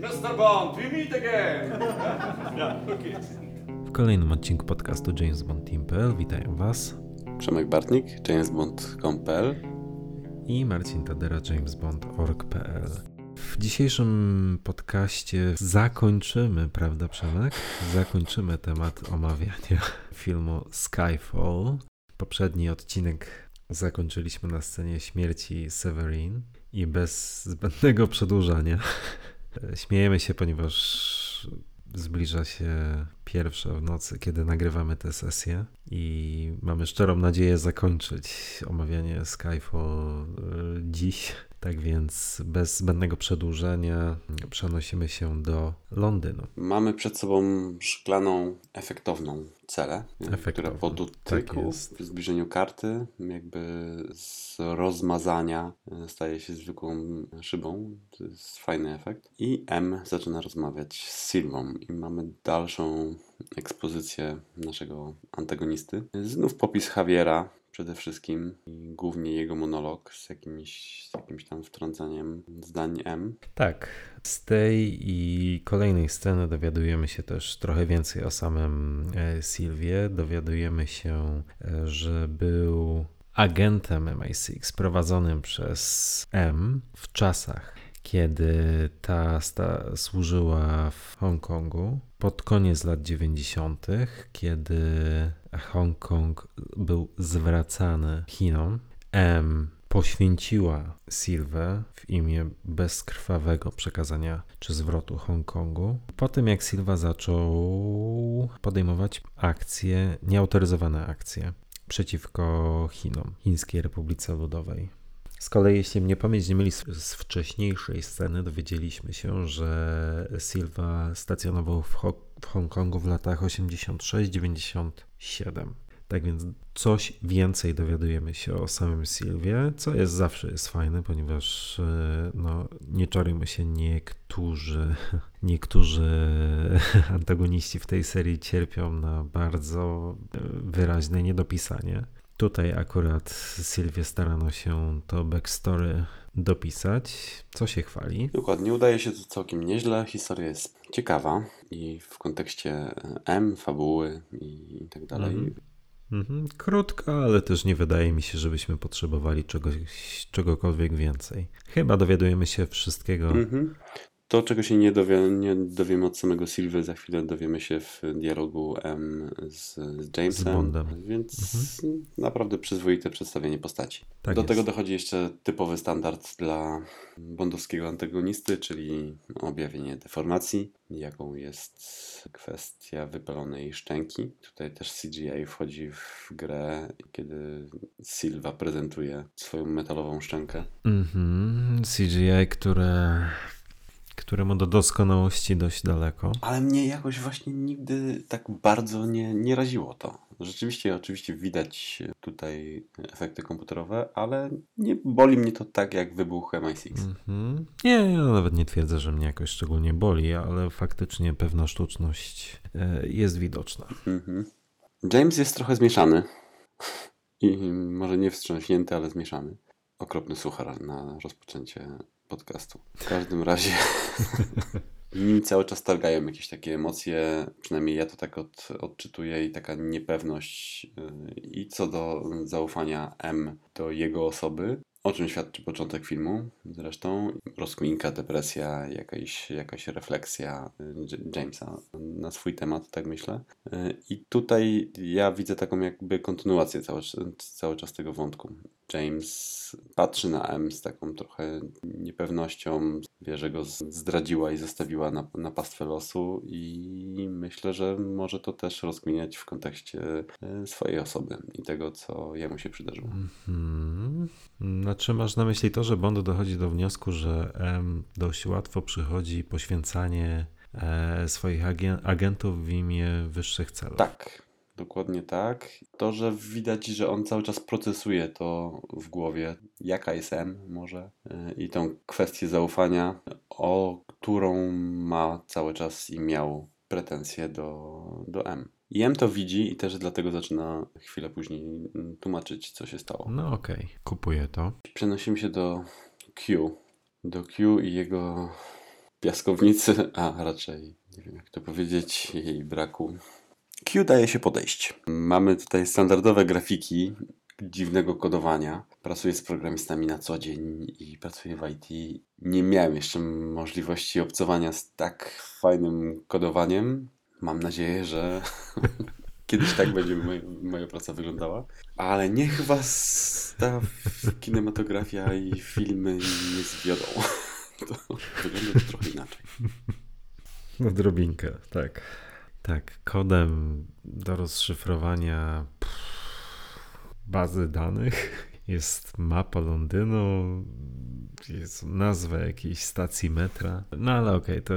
Mr. Bond, we meet again! W kolejnym odcinku podcastu James Bond Team.pl witają Was Przemek Bartnik, jamesbond.com.pl i Marcin Tadera, jamesbond.org.pl. W dzisiejszym podcaście zakończymy, prawda Przemek? Zakończymy temat omawiania filmu Skyfall. Poprzedni odcinek zakończyliśmy na scenie śmierci Severin i bez zbędnego przedłużania śmiejemy się, ponieważ zbliża się pierwsza w nocy, kiedy nagrywamy tę sesję i mamy szczerą nadzieję zakończyć omawianie Skyfall y, dziś. Tak więc bez zbędnego przedłużenia przenosimy się do Londynu. Mamy przed sobą szklaną, efektowną celę, Efektowną, która po tak dotyku, w zbliżeniu karty, jakby z rozmazania e, staje się zwykłą szybą. To jest fajny efekt. I M zaczyna rozmawiać z Sylwą i mamy dalszą ekspozycję naszego antagonisty. Znów popis Javiera przede wszystkim głównie jego monolog z jakimś, z jakimś tam wtrącaniem zdań M. Tak, z tej i kolejnej sceny dowiadujemy się też trochę więcej o samym e, Sylwie. Dowiadujemy się, e, że był agentem MI6 prowadzonym przez M w czasach, kiedy ta sta- służyła w Hongkongu. Pod koniec lat 90., kiedy Hongkong był zwracany Chinom, M poświęciła Sylwę w imię bezkrwawego przekazania czy zwrotu Hongkongu. Po tym jak Silva zaczął podejmować akcje, nieautoryzowane akcje przeciwko Chinom, Chińskiej Republice Ludowej. Z kolei, jeśli mnie pamięć nie myli, z, wcześniejszej sceny dowiedzieliśmy się, że Silva stacjonował w, Ho- w Hongkongu w latach 86-97. Tak więc coś więcej dowiadujemy się o samym Sylwie, co jest zawsze jest fajne, ponieważ e, no, nie czarujmy się, niektórzy, niektórzy antagoniści w tej serii cierpią na bardzo e, wyraźne niedopisanie. Tutaj akurat Sylwie starano się to backstory dopisać, co się chwali. Dokładnie, udaje się to całkiem nieźle. Historia jest ciekawa i w kontekście e, M, fabuły i tak dalej. Mhm. Mhm. Krótka, ale też nie wydaje mi się, żebyśmy potrzebowali czegoś, czegokolwiek więcej. Chyba dowiadujemy się wszystkiego. Mhm. To, czego się nie, dowie, nie dowiemy od samego Sylwy, za chwilę dowiemy się w dialogu M z, z Jamesem. Z Bondem. Więc naprawdę przyzwoite przedstawienie postaci. Tak Do jest. tego dochodzi jeszcze typowy standard dla bondowskiego antagonisty, czyli objawienie deformacji, jaką jest kwestia wypalonej szczęki. Tutaj też CGI wchodzi w grę, kiedy Sylwa prezentuje swoją metalową szczękę. Mhm. CGI, które, któremu do doskonałości dość daleko. Ale mnie jakoś właśnie nigdy tak bardzo nie, nie raziło to. Rzeczywiście, oczywiście widać tutaj efekty komputerowe, ale nie boli mnie to tak jak wybuch MI6. Mhm. Nie, ja nawet nie twierdzę, że mnie jakoś szczególnie boli, ale faktycznie pewna sztuczność e, jest widoczna. Mhm. James jest trochę zmieszany. I może nie wstrząśnięty, ale zmieszany. Okropny suchar na rozpoczęcie podcastu. W każdym razie nim cały czas targają jakieś takie emocje, przynajmniej ja to tak od, odczytuję i taka niepewność yy, i co do zaufania M do jego osoby, o czym świadczy początek filmu zresztą. Rozkminka, depresja, jakaś, jakaś refleksja y, Jamesa na swój temat, tak myślę. Y, I tutaj ja widzę taką jakby kontynuację cały, cały czas tego wątku. James patrzy na M z taką trochę niepewnością, wie, że go zdradziła i zostawiła na, na pastwę losu i myślę, że może to też rozkminiać w kontekście y, swojej osoby i tego, co jemu się przydarzyło. Mhm. Znaczy masz na myśli to, że Bond dochodzi do wniosku, że em, dość łatwo przychodzi poświęcanie e, swoich agentów w imię wyższych celów. Tak, dokładnie tak. To, że widać, że on cały czas procesuje to w głowie, jaka jest M może y, i tą kwestię zaufania, o którą ma cały czas i miał pretensje do, do M. I M to widzi i też dlatego zaczyna chwilę później mm, tłumaczyć, co się stało. No okej, kupuję to. Przenosimy się do Q. Do Q i jego piaskownicy, a raczej nie wiem jak to powiedzieć, jej braku. Q daje się podejść. Mamy tutaj standardowe grafiki dziwnego kodowania. Pracuję z programistami na co dzień i pracuję w IT. Nie miałem jeszcze możliwości obcowania z tak fajnym kodowaniem. Mam nadzieję, że kiedyś tak będzie moja, moja praca wyglądała. Ale niech was ta kinematografia i filmy nie zwiodą. To wygląda to trochę inaczej. Odrobinkę, tak. Tak, kodem do rozszyfrowania bazy danych jest mapa Londynu, jest nazwa jakiejś stacji metra. No ale okej, okay, to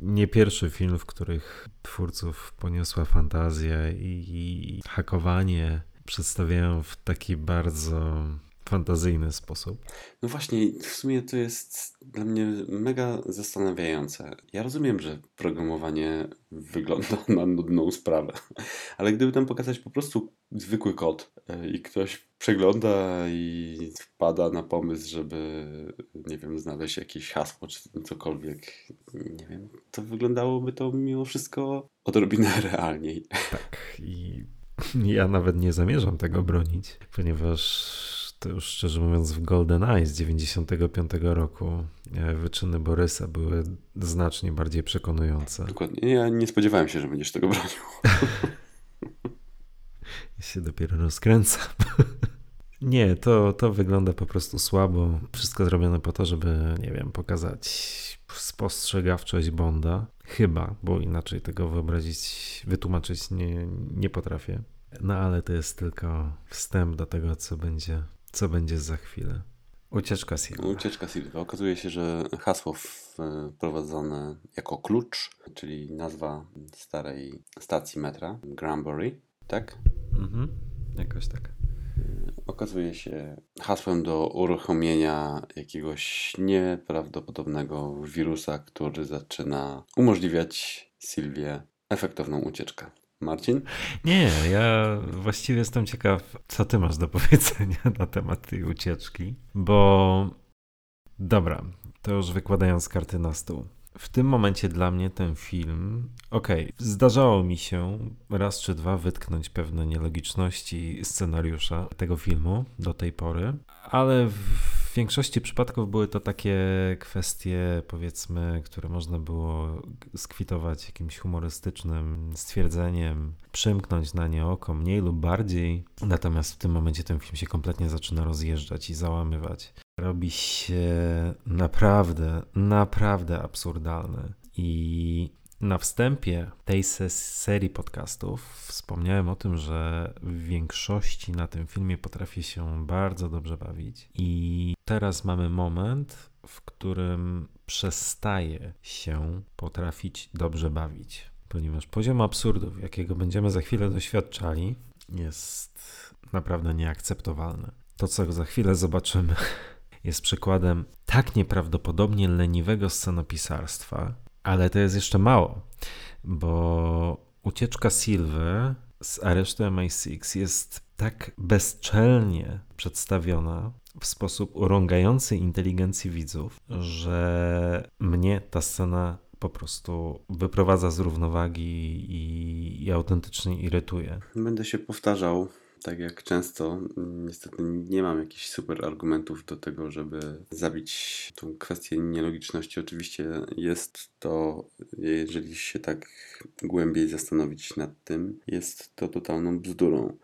nie pierwszy film, w których twórców poniosła fantazja i, i hakowanie przedstawiają w taki bardzo fantazyjny sposób. No właśnie, w sumie to jest dla mnie mega zastanawiające. Ja rozumiem, że programowanie wygląda na nudną sprawę, ale gdyby tam pokazać po prostu zwykły kod e, i ktoś przegląda i wpada na pomysł, żeby, nie wiem, znaleźć jakieś hasło czy cokolwiek, nie wiem, to wyglądałoby to mimo wszystko odrobinę realniej. Tak, i ja nawet nie zamierzam tego bronić, ponieważ to już szczerze mówiąc w Golden Eye z 95 roku e, wyczyny Borysa były znacznie bardziej przekonujące. Dokładnie. Ja nie spodziewałem się, że będziesz tego bronił. ja się dopiero rozkręcam. nie, to, to wygląda po prostu słabo. Wszystko zrobione po to, żeby, nie wiem, pokazać spostrzegawczość Bonda. Chyba, bo inaczej tego wyobrazić, wytłumaczyć nie, nie potrafię. No ale to jest tylko wstęp do tego, co będzie co będzie za chwilę? Ucieczka Silva. Ucieczka Silva. Okazuje się, że hasło wprowadzone jako klucz, czyli nazwa starej stacji metra, Granbury, tak? Mhm, jakoś tak. Okazuje się hasłem do uruchomienia jakiegoś nieprawdopodobnego wirusa, który zaczyna umożliwiać Sylwie efektowną ucieczkę. Marcin? Nie, ja właściwie jestem ciekaw, co ty masz do powiedzenia na temat tej ucieczki, bo dobra, to już wykładając karty na stół. W tym momencie dla mnie ten film, okej, okay, zdarzało mi się raz czy dwa wytknąć pewne nielogiczności scenariusza tego filmu do tej pory, ale w w większości przypadków były to takie kwestie, powiedzmy, które można było skwitować jakimś humorystycznym stwierdzeniem, przymknąć na nie oko mniej lub bardziej. Natomiast w tym momencie ten film się kompletnie zaczyna rozjeżdżać i załamywać. Robi się naprawdę, naprawdę absurdalny. I na wstępie tej serii podcastów wspomniałem o tym, że w większości na tym filmie potrafię się bardzo dobrze bawić. I teraz mamy moment, w którym przestaje się potrafić dobrze bawić, ponieważ poziom absurdów, jakiego będziemy za chwilę doświadczali, jest naprawdę nieakceptowalny. To, co za chwilę zobaczymy, jest przykładem tak nieprawdopodobnie leniwego scenopisarstwa, ale to jest jeszcze mało, bo ucieczka Silwy z aresztu MI6 jest tak bezczelnie przedstawiona w sposób urągający inteligencji widzów, że mnie ta scena po prostu wyprowadza z równowagi i, i autentycznie irytuje. Będę się powtarzał tak jak często, niestety nie mam jakichś super argumentów do tego, żeby zabić tą kwestię nielogiczności. Oczywiście jest to, jeżeli się tak głębiej zastanowić nad tym, jest to totalną bzdurą.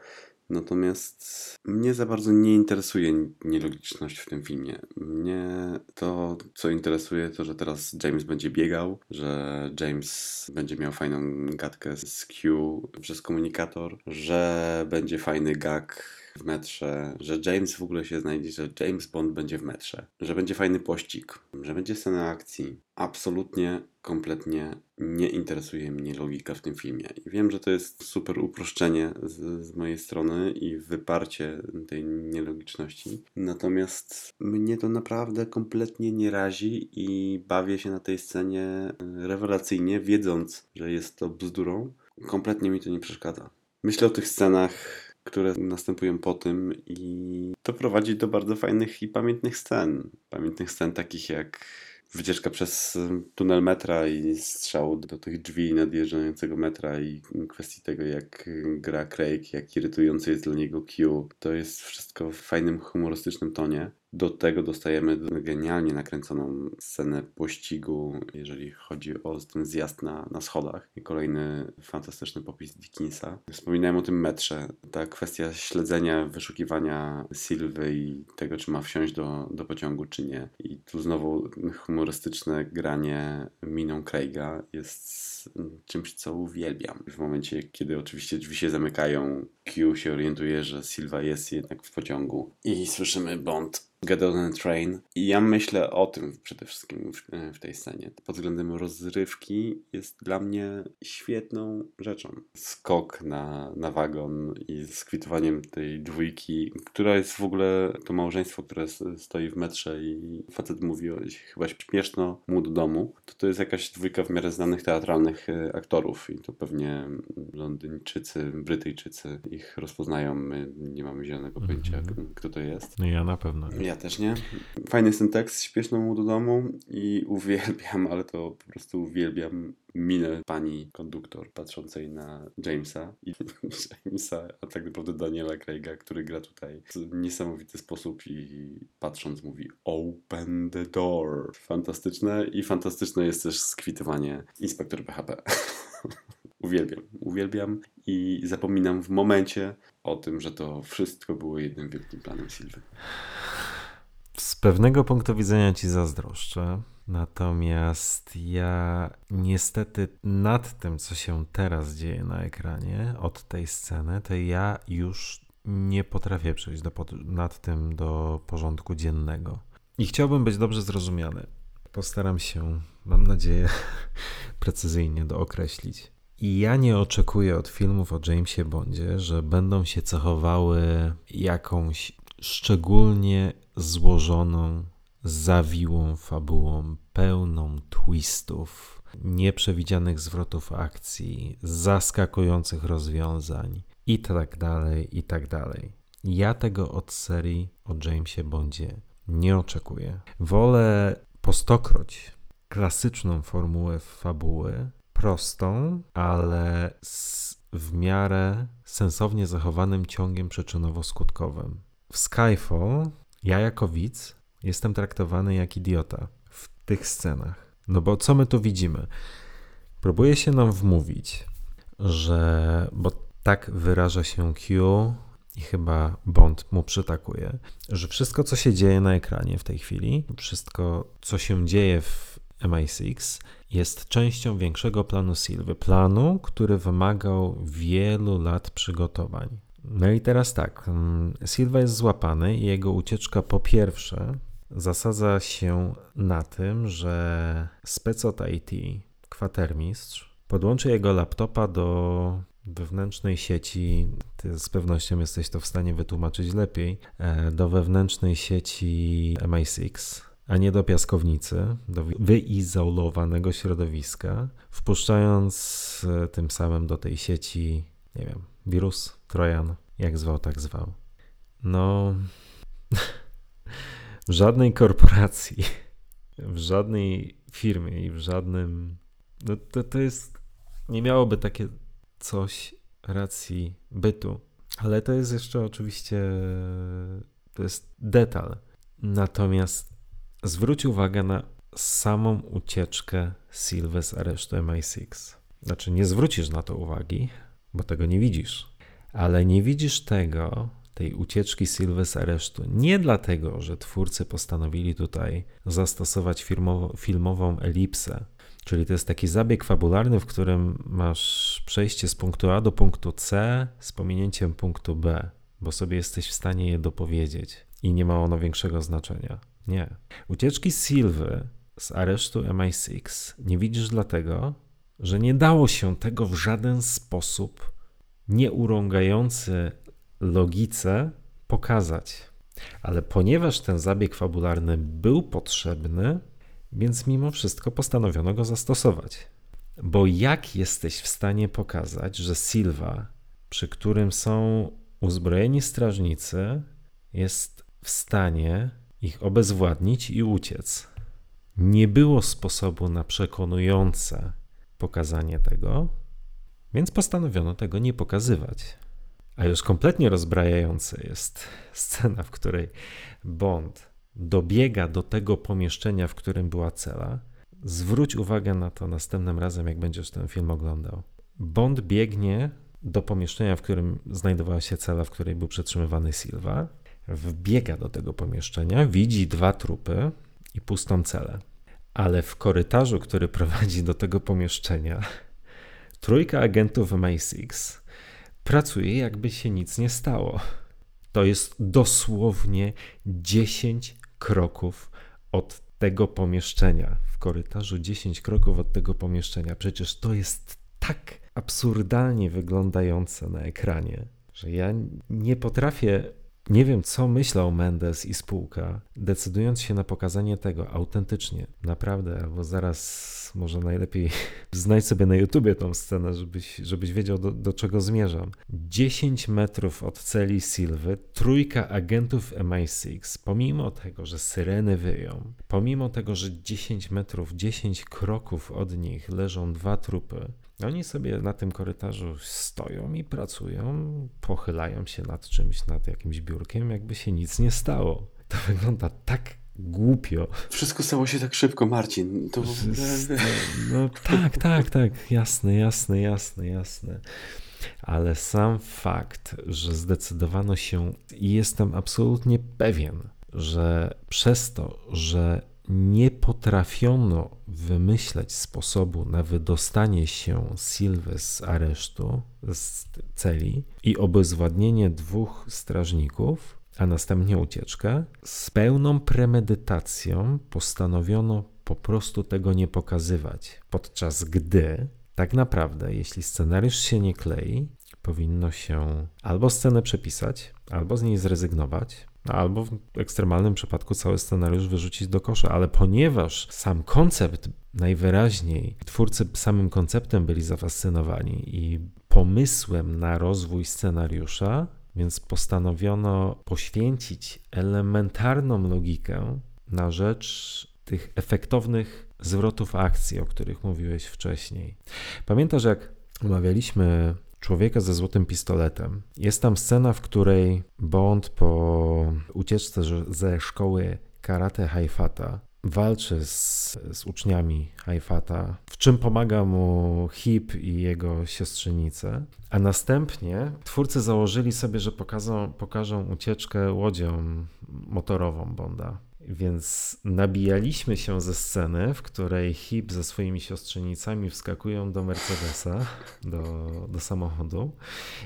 Natomiast mnie za bardzo nie interesuje nielogiczność w tym filmie. Mnie to, co interesuje, to, że teraz James będzie biegał, że James będzie miał fajną gadkę z Q przez komunikator, że będzie fajny gag w metrze, że James w ogóle się znajdzie, że James Bond będzie w metrze, że będzie fajny pościg, że będzie scena akcji. Absolutnie, kompletnie nie interesuje mnie logika w tym filmie. I wiem, że to jest super uproszczenie z, z mojej strony i wyparcie tej nielogiczności. Natomiast mnie to naprawdę kompletnie nie razi i bawię się na tej scenie rewelacyjnie, wiedząc, że jest to bzdurą. Kompletnie mi to nie przeszkadza. Myślę o tych scenach które następują po tym i to prowadzi do bardzo fajnych i pamiętnych scen. Pamiętnych scen takich jak wycieczka przez tunel metra i strzał do tych drzwi nadjeżdżającego metra i kwestii tego, jak gra Craig, jak irytujący jest dla niego Q. To jest wszystko w fajnym, humorystycznym tonie. Do tego dostajemy genialnie nakręconą scenę pościgu, jeżeli chodzi o ten zjazd na, na schodach. I kolejny fantastyczny popis Dickinsa. Wspominałem o tym metrze. Ta kwestia śledzenia, wyszukiwania Sylwy i tego, czy ma wsiąść do, do pociągu, czy nie. I tu znowu humorystyczne granie miną Craiga jest czymś, co uwielbiam. W momencie, kiedy oczywiście drzwi się zamykają, Q się orientuje, że Silva jest jednak w pociągu i słyszymy Bond Get on Train. I ja myślę o tym przede wszystkim w, w, tej scenie. Pod względem rozrywki jest dla mnie świetną rzeczą. Skok na, na wagon i skwitowaniem tej dwójki, która jest w ogóle to małżeństwo, które stoi w metrze i facet mówi chyba śmieszno mu do domu. To to jest jakaś dwójka w miarę znanych teatralnych e, aktorów i to pewnie Londyńczycy, Brytyjczycy ich rozpoznają. My nie mamy zielonego pojęcia, mm -hmm. kto to jest. No ja na pewno. Ja też nie. Fajny jest ten tekst, śpieszno mu do domu i uwielbiam, ale to po prostu uwielbiam minę pani konduktor patrzącej na Jamesa i Jamesa, a tak naprawdę Daniela Craiga, który gra tutaj w niesamowity sposób i patrząc mówi open the door. Fantastyczne i fantastyczne jest też skwitowanie inspektor PHP. uwielbiam, uwielbiam i zapominam w momencie o tym, że to wszystko było jednym wielkim planem Sylwy. Z pewnego punktu widzenia ci zazdroszczę. Natomiast ja niestety nad tym, co się teraz dzieje na ekranie od tej sceny, to ja już nie potrafię przejść do, nad tym do porządku dziennego. I chciałbym być dobrze zrozumiany. Postaram się, mam nadzieję, precyzyjnie dookreślić. I ja nie oczekuję od filmów o Jamesie Bondzie, że będą się cechowały jakąś szczególnie złożoną, zawiłą fabułą, pełną twistów, nieprzewidzianych zwrotów akcji, zaskakujących rozwiązań i tak dalej, i tak dalej. Ja tego od serii o Jamesie Bondzie nie oczekuję. Wolę po stokroć klasyczną formułę fabuły, prostą, ale z w miarę sensownie zachowanym ciągiem przyczynowo-skutkowym. W Skyfall ja jako widz jestem traktowany jak idiota w tych scenach. No bo co my tu widzimy? Próbuje się nam wmówić, że, bo tak wyraża się Q i chyba Bond mu przytakuje, że wszystko, co się dzieje na ekranie w tej chwili, wszystko, co się dzieje w MI6, jest częścią większego planu Silwy. Planu, który wymagał wielu lat przygotowań. No i teraz tak, mm, Silva jest złapany i jego ucieczka po pierwsze zasadza się na tym, że spec od IT, kwatermistrz, podłączy jego laptopa do wewnętrznej sieci, ty z pewnością jesteś to w stanie wytłumaczyć lepiej, e, do wewnętrznej sieci MI6, a nie do piaskownicy, do wyizolowanego środowiska, wpuszczając e, tym samym do tej sieci, nie wiem, wirus, trojan, jak zwał, tak zwał. No, w żadnej korporacji, w żadnej firmie i w żadnym. No to, to jest. Nie miałoby takie coś racji bytu. Ale to jest jeszcze oczywiście. To jest detal. Natomiast zwróć uwagę na samą ucieczkę Sylwę z aresztu MI6. Znaczy, nie zwrócisz na to uwagi, bo tego nie widzisz. Ale nie widzisz tego, tej ucieczki Sylwy z aresztu, nie dlatego, że twórcy postanowili tutaj zastosować filmowo, filmową elipsę, czyli to jest taki zabieg fabularny, w którym masz przejście z punktu A do punktu C z pominięciem punktu B, bo sobie jesteś w stanie je dopowiedzieć i nie ma ono większego znaczenia. Nie. Ucieczki Sylwy z aresztu MI6 nie widzisz dlatego, że nie dało się tego w żaden sposób nieurągający logice pokazać. Ale ponieważ ten zabieg fabularny był potrzebny, więc mimo wszystko postanowiono go zastosować. Bo jak jesteś w stanie pokazać, że Silva, przy którym są uzbrojeni strażnicy, jest w stanie ich obezwładnić i uciec? Nie było sposobu na przekonujące pokazanie tego, więc postanowiono tego nie pokazywać. A już kompletnie rozbrajająca jest scena, w której Bond dobiega do tego pomieszczenia, w którym była cela. Zwróć uwagę na to następnym razem, jak będziesz ten film oglądał. Bond biegnie do pomieszczenia, w którym znajdowała się cela, w której był przetrzymywany Silva. Wbiega do tego pomieszczenia, widzi dwa trupy i pustą celę. Ale w korytarzu, który prowadzi do tego pomieszczenia, trójka agentów MI6 pracuje, jakby się nic nie stało. To jest dosłownie 10 kroków od tego pomieszczenia. W korytarzu 10 kroków od tego pomieszczenia. Przecież to jest tak absurdalnie wyglądające na ekranie, że ja nie potrafię nie wiem, co myślał Mendes i spółka, decydując się na pokazanie tego autentycznie, naprawdę, albo zaraz może najlepiej znajdź sobie na YouTubie tą scenę, żebyś, żebyś wiedział, do, do czego zmierzam. 10 metrów od celi Silwy, trójka agentów MI6, pomimo tego, że syreny wyją, pomimo tego, że 10 metrów, 10 kroków od nich leżą dwa trupy, oni sobie na tym korytarzu stoją i pracują, pochylają się nad czymś, nad jakimś biurkiem, jakby się nic nie stało. To wygląda tak głupio. Wszystko stało się tak szybko, Marcin. To... No tak, tak, tak, jasne, jasne, jasne, jasne. Ale sam fakt, że zdecydowano się i jestem absolutnie pewien, że przez to, że nie potrafiono wymyśleć sposobu na wydostanie się Silwy z aresztu, z celi i obezwładnienie dwóch strażników, a następnie ucieczkę, z pełną premedytacją postanowiono po prostu tego nie pokazywać. Podczas gdy tak naprawdę, jeśli scenariusz się nie klei, powinno się albo scenę przepisać, albo z niej zrezygnować, albo w ekstremalnym przypadku cały scenariusz wyrzucić do kosza, ale ponieważ sam koncept najwyraźniej, twórcy samym konceptem byli zafascynowani i pomysłem na rozwój scenariusza, więc postanowiono poświęcić elementarną logikę na rzecz tych efektownych zwrotów akcji, o których mówiłeś wcześniej. Pamiętasz, jak omawialiśmy człowieka ze złotym pistoletem. Jest tam scena, w której Bond po ucieczce ze szkoły karate Haifata walczy z, z uczniami Haifata, w czym pomaga mu Hip i jego siostrzenice, a następnie twórcy założyli sobie, że pokażą, pokażą ucieczkę łodzią motorową Bonda. Więc nabijaliśmy się ze sceny, w której Hip ze swoimi siostrzenicami wskakują do Mercedesa, do, do samochodu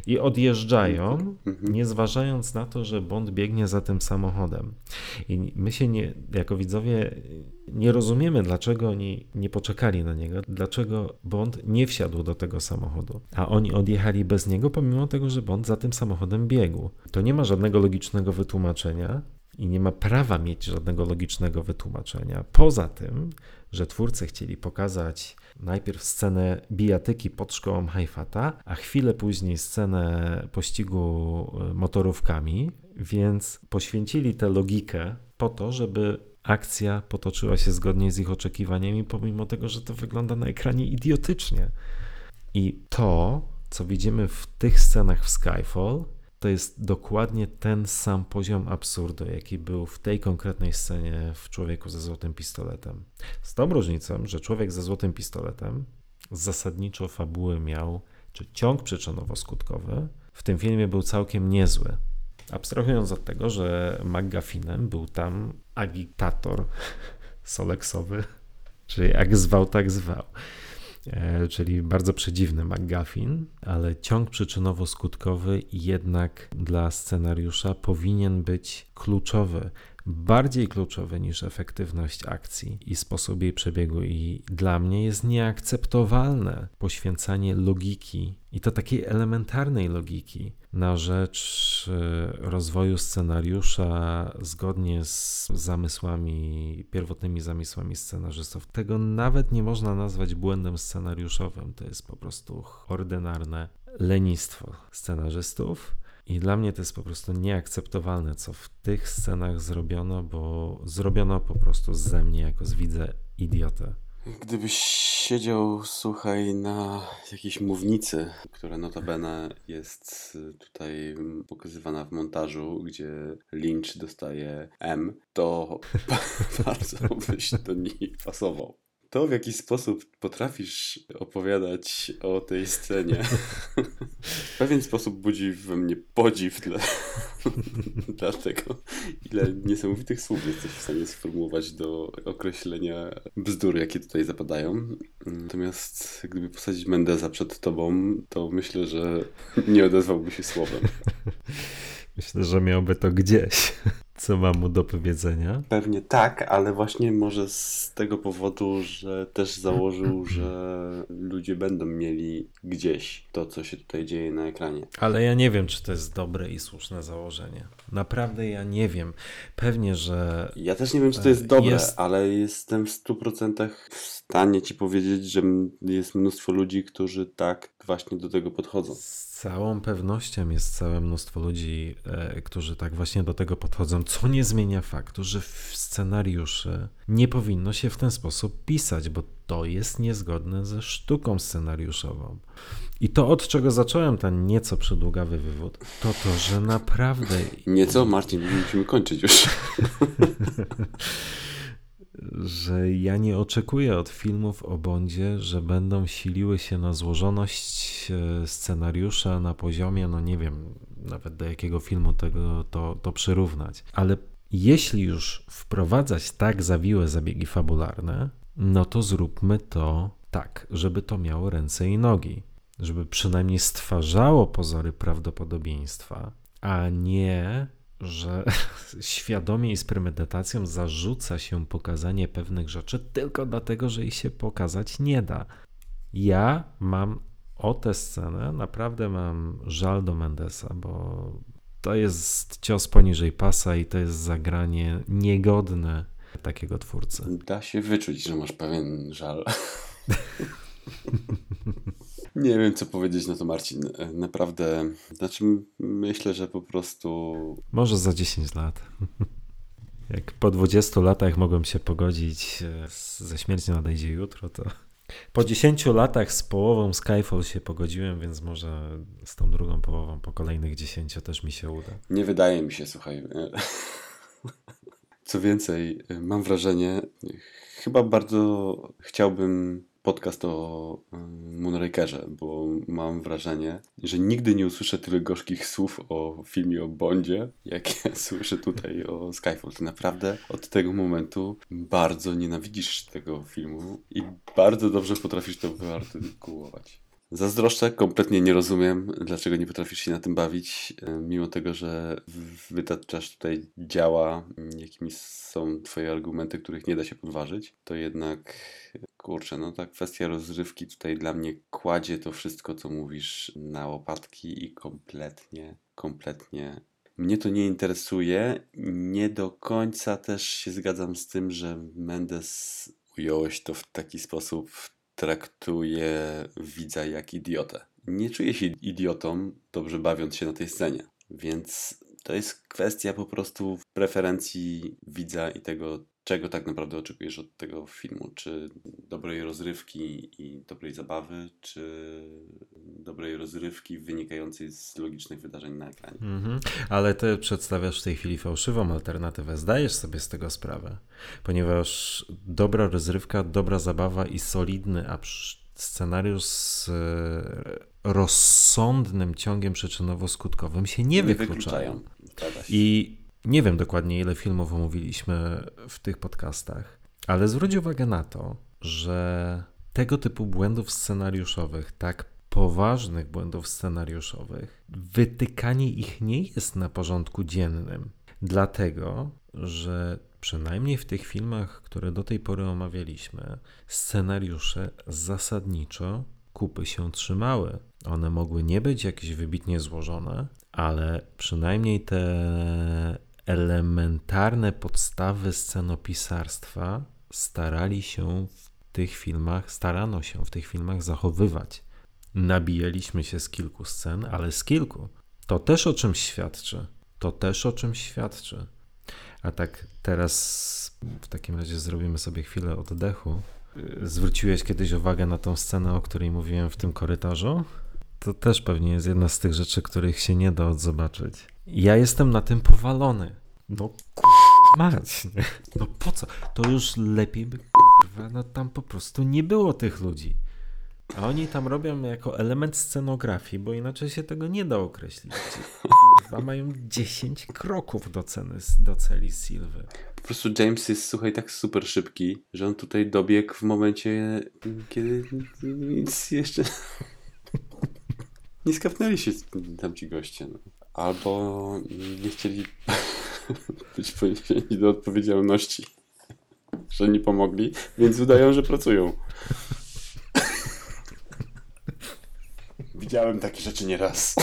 i odjeżdżają, Mhm. nie zważając na to, że Bond biegnie za tym samochodem. I my się nie, jako widzowie nie rozumiemy, dlaczego oni nie poczekali na niego, dlaczego Bond nie wsiadł do tego samochodu, a oni odjechali bez niego, pomimo tego, że Bond za tym samochodem biegł. To nie ma żadnego logicznego wytłumaczenia i nie ma prawa mieć żadnego logicznego wytłumaczenia. Poza tym, że twórcy chcieli pokazać najpierw scenę bijatyki pod szkołą Haifata, a chwilę później scenę pościgu y, motorówkami, więc poświęcili tę logikę po to, żeby akcja potoczyła się zgodnie z ich oczekiwaniami, pomimo tego, że to wygląda na ekranie idiotycznie. I to, co widzimy w tych scenach w Skyfall, to jest dokładnie ten sam poziom absurdu, jaki był w tej konkretnej scenie w Człowieku ze złotym pistoletem. Z tą różnicą, że Człowiek ze złotym pistoletem zasadniczo fabuły miał, czy ciąg przyczynowo-skutkowy w tym filmie był całkiem niezły. Abstrahując od tego, że McGuffinem był tam agitator soleksowy, czyli jak zwał, tak zwał. E, czyli bardzo przedziwny McGuffin, ale ciąg przyczynowo-skutkowy jednak dla scenariusza powinien być kluczowy, bardziej kluczowy niż efektywność akcji i sposób jej przebiegu. I dla mnie jest nieakceptowalne poświęcanie logiki i to takiej elementarnej logiki na rzecz e, rozwoju scenariusza zgodnie z zamysłami, pierwotnymi zamysłami scenarzystów. Tego nawet nie można nazwać błędem scenariuszowym. To jest po prostu ordynarne lenistwo scenarzystów. I dla mnie to jest po prostu nieakceptowalne, co w tych scenach zrobiono, bo zrobiono po prostu ze mnie jako z widza idiotę. Gdybyś siedział, słuchaj, na jakiejś mównicy, która notabene jest tutaj pokazywana w montażu, gdzie Lynch dostaje M, to bardzo byś do niej pasował. To, w jaki sposób potrafisz opowiadać o tej scenie, w pewien sposób budzi we mnie podziw dla, dla tego, ile niesamowitych słów jesteś w stanie sformułować do określenia bzdur, jakie tutaj zapadają. Natomiast gdyby posadzić Mendeza przed tobą, to myślę, że nie odezwałby się słowem. Myślę, że miałby to gdzieś co mam mu do powiedzenia? Pewnie tak, ale właśnie może z tego powodu, że też założył, że ludzie będą mieli gdzieś to, co się tutaj dzieje na ekranie. Ale ja nie wiem, czy to jest dobre i słuszne założenie. Naprawdę ja nie wiem. Pewnie, że. Ja też nie wiem, czy to jest dobre, jest... ale jestem w 100% w stanie ci powiedzieć, że jest mnóstwo ludzi, którzy tak właśnie do tego podchodzą. Całą pewnością jest całe mnóstwo ludzi, e, którzy tak właśnie do tego podchodzą, co nie zmienia faktu, że w scenariuszy nie powinno się w ten sposób pisać, bo to jest niezgodne ze sztuką scenariuszową. I to, od czego zacząłem ten nieco przedługawy wywód, to to, że naprawdę. Nieco, Marcin, musimy kończyć już. że ja nie oczekuję od filmów o Bondzie, że będą siliły się na złożoność e, scenariusza na poziomie, no nie wiem, nawet do jakiego filmu tego to, to przyrównać. Ale jeśli już wprowadzać tak zawiłe zabiegi fabularne, no to zróbmy to tak, żeby to miało ręce i nogi, żeby przynajmniej stwarzało pozory prawdopodobieństwa, a nie że świadomie i z premedytacją zarzuca się pokazanie pewnych rzeczy tylko dlatego, że ich się pokazać nie da. Ja mam o tę scenę, naprawdę mam żal do Mendesa, bo to jest cios poniżej pasa i to jest zagranie niegodne takiego twórcy. Da się wyczuć, że masz pewien żal. Nie wiem, co powiedzieć na to, Marcin. E, naprawdę, znaczy myślę, że po prostu... Może za 10 lat. Jak po 20 latach mogłem się pogodzić e, ze śmiercią nadejdzie jutro, to po 10 latach z połową Skyfall się pogodziłem, więc może z tą drugą połową po kolejnych 10 też mi się uda. Nie wydaje mi się, słuchaj. E, co więcej, mam wrażenie, chyba bardzo chciałbym podcast o Moonrakerze, bo mam wrażenie, że nigdy nie usłyszę tyle gorzkich słów o filmie o Bondzie, jak ja słyszę tutaj o Skyfall. Ty naprawdę od tego momentu bardzo nienawidzisz tego filmu i bardzo dobrze potrafisz to wyartykułować. Zazdroszczę, kompletnie nie rozumiem, dlaczego nie potrafisz się na tym bawić, e, mimo tego, że wytaczasz tutaj działa, jakimi są twoje argumenty, których nie da się podważyć, to jednak, kurczę, no ta kwestia rozrywki tutaj dla mnie kładzie to wszystko, co mówisz na łopatki i kompletnie, kompletnie mnie to nie interesuje. Nie do końca też się zgadzam z tym, że Mendes ująłeś to w taki sposób traktuje widza jak idiotę. Nie czuję się idiotą, dobrze bawiąc się na tej scenie. Więc to jest kwestia po prostu preferencji widza i tego, czego tak naprawdę oczekujesz od tego filmu? Czy dobrej rozrywki i dobrej zabawy, czy dobrej rozrywki wynikającej z logicznych wydarzeń na ekranie? Mhm. Ale ty przedstawiasz w tej chwili fałszywą alternatywę. Zdajesz sobie z tego sprawę, ponieważ dobra rozrywka, dobra zabawa i solidny scenariusz z e, rozsądnym ciągiem przyczynowo-skutkowym się nie, nie wykluczają. wykluczają. I nie wiem dokładnie, ile filmów omówiliśmy w tych podcastach, ale zwróć uwagę na to, że tego typu błędów scenariuszowych, tak poważnych błędów scenariuszowych, wytykanie ich nie jest na porządku dziennym. Dlatego, że przynajmniej w tych filmach, które do tej pory omawialiśmy, scenariusze zasadniczo kupy się trzymały. One mogły nie być jakieś wybitnie złożone, ale przynajmniej te elementarne podstawy scenopisarstwa starali się w tych filmach, starano się w tych filmach zachowywać. Nabijaliśmy się z kilku scen, ale z kilku. To też o czymś świadczy. To też o czymś świadczy. A tak teraz w takim razie zrobimy sobie chwilę oddechu. Zwróciłeś kiedyś uwagę na tą scenę, o której mówiłem w tym korytarzu? To też pewnie jest jedna z tych rzeczy, których się nie da odzobaczyć. Ja jestem na tym powalony. No mać, nie? No po co? To już lepiej by kurwa, no tam po prostu nie było tych ludzi. A oni tam robią jako element scenografii, bo inaczej się tego nie da określić. Kurwa, mają 10 kroków do, ceny, do celi Sylwy. Po prostu James jest, słuchaj, tak super szybki, że on tutaj dobiegł w momencie, kiedy nic jeszcze nie skapnęli się tam ci goście. No. Albo nie chcieli być poniesieni do odpowiedzialności, że nie pomogli, więc udają, że pracują. Widziałem takie rzeczy nieraz.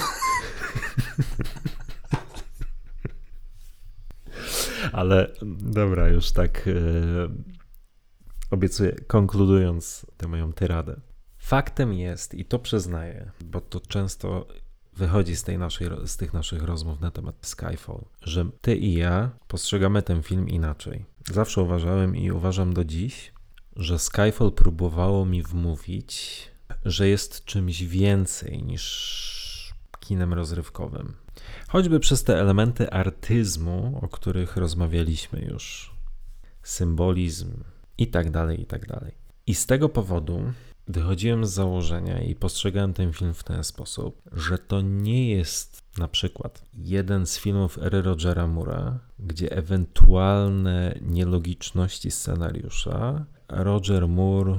Ale dobra, już tak e, obiecuję, konkludując tę moją tyradę. Faktem jest, i to przyznaję, bo to często wychodzi z, tej naszej, z tych naszych rozmów na temat Skyfall, że ty i ja postrzegamy ten film inaczej. Zawsze uważałem i uważam do dziś, że Skyfall próbowało mi wmówić, że jest czymś więcej niż kinem rozrywkowym. Choćby przez te elementy artyzmu, o których rozmawialiśmy już, symbolizm i tak dalej, i tak dalej. I z tego powodu wychodziłem z założenia i postrzegałem ten film w ten sposób, że to nie jest na przykład jeden z filmów ery Rogera Mura, gdzie ewentualne nielogiczności scenariusza Roger Moore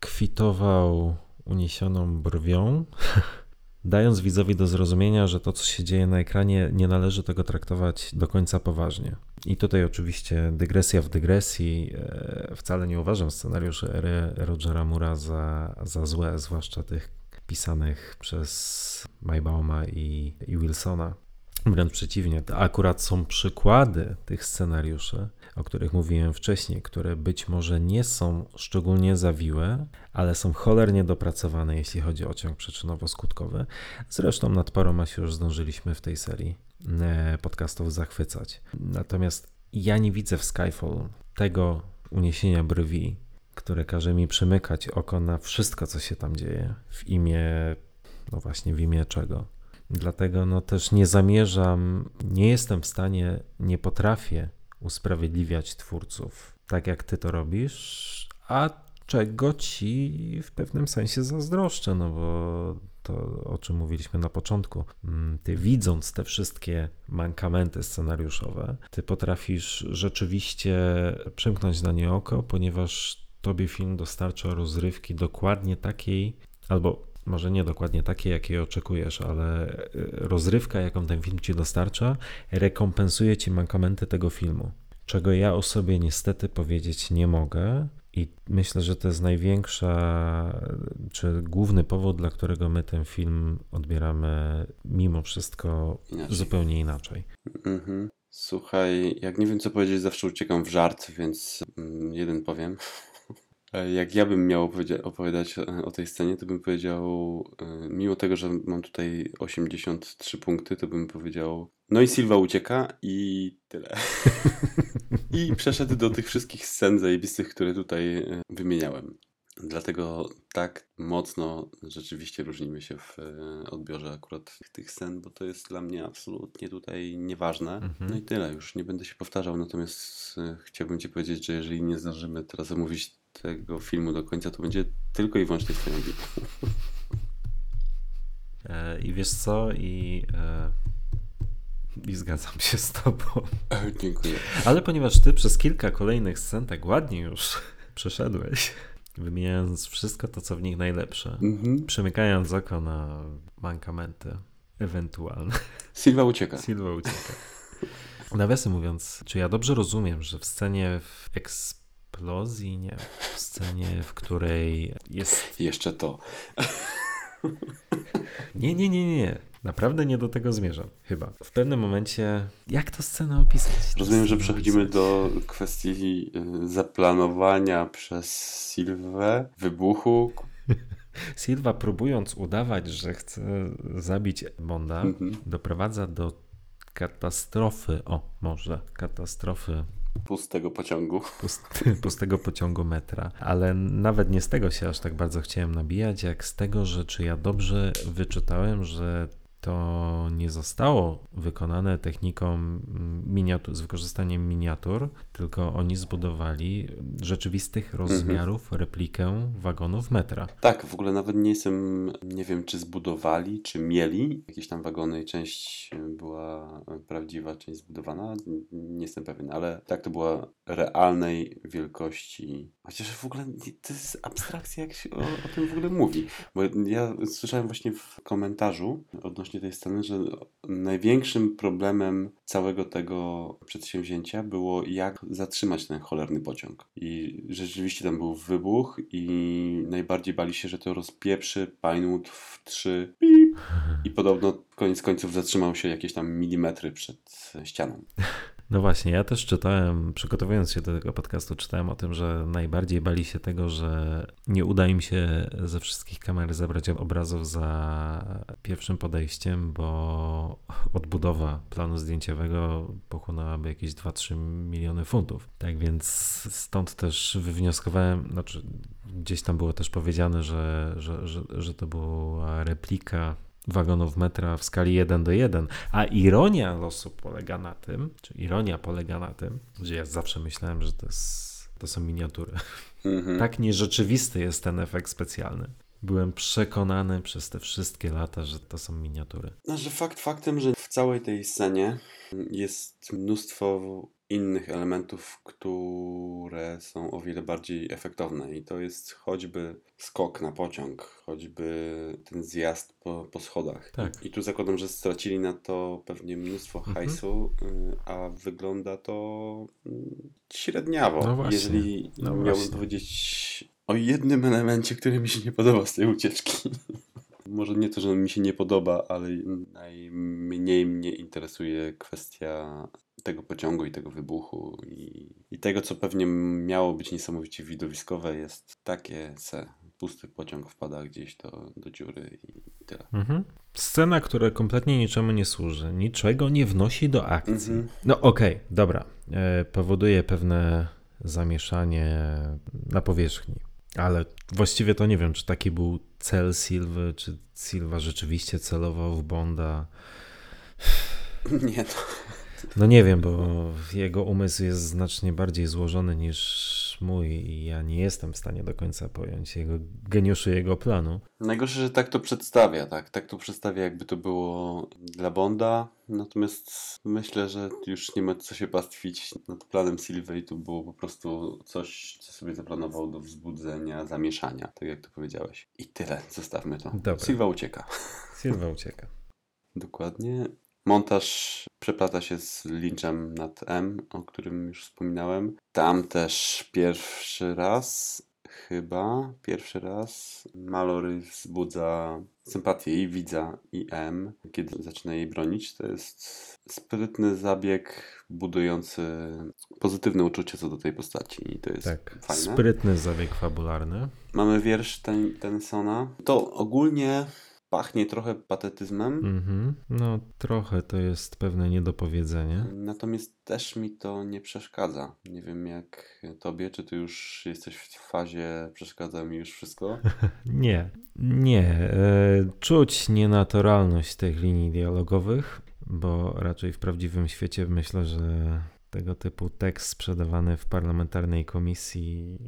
kwitował uniesioną brwią, dając widzowi do zrozumienia, że to, co się dzieje na ekranie, nie należy tego traktować do końca poważnie. I tutaj oczywiście dygresja w dygresji. E, wcale nie uważam scenariuszy ery Rogera Mura za, za złe, zwłaszcza tych pisanych przez Maybauma i, i Wilsona. Wręcz przeciwnie, to akurat są przykłady tych scenariuszy, o których mówiłem wcześniej, które być może nie są szczególnie zawiłe, ale są cholernie dopracowane, jeśli chodzi o ciąg przyczynowo-skutkowy. Zresztą nad paroma się już zdążyliśmy w tej serii e, podcastów zachwycać. Natomiast ja nie widzę w Skyfall tego uniesienia brwi, które każe mi przymykać oko na wszystko, co się tam dzieje w imię, no właśnie w imię czego. Dlatego no też nie zamierzam, nie jestem w stanie, nie potrafię usprawiedliwiać twórców, tak jak ty to robisz, a czego ci w pewnym sensie zazdroszczę, no bo to, o czym mówiliśmy na początku, mm, ty widząc te wszystkie mankamenty scenariuszowe, ty potrafisz rzeczywiście przymknąć na nie oko, ponieważ tobie film dostarcza rozrywki dokładnie takiej, albo może nie dokładnie takiej, jakiej oczekujesz, ale y, rozrywka, jaką ten film ci dostarcza, rekompensuje ci mankamenty tego filmu. Czego ja o sobie niestety powiedzieć nie mogę, i myślę, że to jest największa, czy główny powód, dla którego my ten film odbieramy mimo wszystko inaczej. zupełnie inaczej. Mhm. Słuchaj, jak nie wiem co powiedzieć, zawsze uciekam w żart, więc mm, jeden powiem. Jak ja bym miał opowiadać o tej scenie, to bym powiedział, e, mimo tego, że mam tutaj 83 punkty, to bym powiedział, no i Silva ucieka i tyle. I przeszedł do tych wszystkich scen zajebistych, które tutaj e, wymieniałem. Dlatego tak mocno rzeczywiście różnimy się w e, odbiorze akurat tych scen, bo to jest dla mnie absolutnie tutaj nieważne. Mhm. No i tyle, już nie będę się powtarzał, natomiast chciałbym Ci powiedzieć, że jeżeli nie zdążymy teraz omówić tego filmu do końca, to będzie tylko i wyłącznie twoją winą. E, I wiesz co? I, e, I zgadzam się z tobą. E, dziękuję. Ale ponieważ ty przez kilka kolejnych scen tak ładnie już przeszedłeś, wymieniając wszystko to, co w nich najlepsze, mhm. przymykając oko na mankamenty ewentualne. Silva ucieka. Silva ucieka. Nawiasem mówiąc, czy ja dobrze rozumiem, że w scenie w Exp eksplozji, nie w scenie, w której jest... Jeszcze to. Nie, nie, nie, nie. Naprawdę nie do tego zmierzam, chyba. W pewnym momencie, jak to scenę opisać? Rozumiem, że przechodzimy do kwestii y, zaplanowania przez Silwę wybuchu. Silva próbując udawać, że chce zabić Bonda, mhm. doprowadza do katastrofy, o może, katastrofy Pustego pociągu. pust, pustego pociągu metra. Ale nawet nie z tego się aż tak bardzo chciałem nabijać, jak z tego, że czy ja dobrze wyczytałem, że to nie zostało wykonane techniką miniatur, z wykorzystaniem miniatur, tylko oni zbudowali rzeczywistych rozmiarów mhm. replikę wagonów metra. Tak, w ogóle nawet nie jestem, nie wiem czy zbudowali, czy mieli jakieś tam wagony część była prawdziwa, część zbudowana, nie jestem pewien, ale tak to była realnej wielkości. Chociaż w ogóle to jest abstrakcja, jak się o, o tym w ogóle mówi. Bo ja słyszałem właśnie w komentarzu odnośnie tej sceny, że największym problemem całego tego przedsięwzięcia było jak zatrzymać ten cholerny pociąg. I rzeczywiście tam był wybuch i najbardziej bali się, że to rozpieprzy Pinewood w trzy i podobno koniec końców zatrzymał się jakieś tam milimetry przed ścianą. No właśnie, ja też czytałem, przygotowując się do tego podcastu, czytałem o tym, że najbardziej bali się tego, że nie uda im się ze wszystkich kamer zebrać obrazów za pierwszym podejściem, bo odbudowa planu zdjęciowego pochłonęłaby jakieś 2-3 miliony funtów. Tak więc stąd też wywnioskowałem, znaczy gdzieś tam było też powiedziane, że, że, że, że to była replika wagonów metra w skali 1 do 1. A ironia losu polega na tym, czy ironia polega na tym, że ja zawsze myślałem, że to, jest, to są miniatury. Mhm. Tak nierzeczywisty jest ten efekt specjalny. Byłem przekonany przez te wszystkie lata, że to są miniatury. No, że fakt faktem, że w całej tej scenie jest mnóstwo innych elementów, które są o wiele bardziej efektowne. I to jest choćby skok na pociąg, choćby ten zjazd po, po schodach. Tak. I tu zakładam, że stracili na to pewnie mnóstwo mhm. hajsu, y, a wygląda to mm, średniawo. No właśnie. Jeżeli no miałbym właśnie. powiedzieć o jednym elemencie, który mi się nie podoba z tej ucieczki. Może nie to, że mi się nie podoba, ale najmniej mnie interesuje kwestia tego pociągu i tego wybuchu i, i tego, co pewnie miało być niesamowicie widowiskowe, jest takie se pusty pociąg wpada gdzieś do, do dziury i tyle. Mhm. Scena, która kompletnie niczemu nie służy, niczego nie wnosi do akcji. Mhm. No okej, okay, dobra. E, powoduje pewne zamieszanie na powierzchni. Ale właściwie to nie wiem, czy taki był cel Silwy, czy Silva rzeczywiście celował w Bonda. Nie, to, no nie wiem, bo jego umysł jest znacznie bardziej złożony niż mój i ja nie jestem w stanie do końca pojąć jego geniuszu jego planu. Najgorsze, że tak to przedstawia, tak? Tak to przedstawia, jakby to było dla Bonda. Natomiast myślę, że już nie ma co się pastwić nad planem Sylwey. i to było po prostu coś, co sobie zaplanował do wzbudzenia, zamieszania, tak jak to powiedziałeś. I tyle, zostawmy to. Dobra. Silva ucieka. Silva ucieka. Dokładnie. Montaż przeplata się z linchem nad M, o którym już wspominałem. Tam też pierwszy raz, chyba pierwszy raz, Malory wzbudza sympatię i widza i M, kiedy zaczyna jej bronić. To jest sprytny zabieg budujący pozytywne uczucie co do tej postaci i to jest tak, fajne. Sprytny zabieg fabularny. Mamy wiersz ten, Tensona. To ogólnie pachnie trochę patetyzmem. Mm-hmm. No, trochę to jest pewne niedopowiedzenie. Natomiast też mi to nie przeszkadza. Nie wiem jak tobie, czy ty już jesteś w fazie przeszkadza mi już wszystko? nie, nie. E, czuć nienaturalność tych linii dialogowych, bo raczej w prawdziwym świecie myślę, że tego typu tekst sprzedawany w parlamentarnej komisji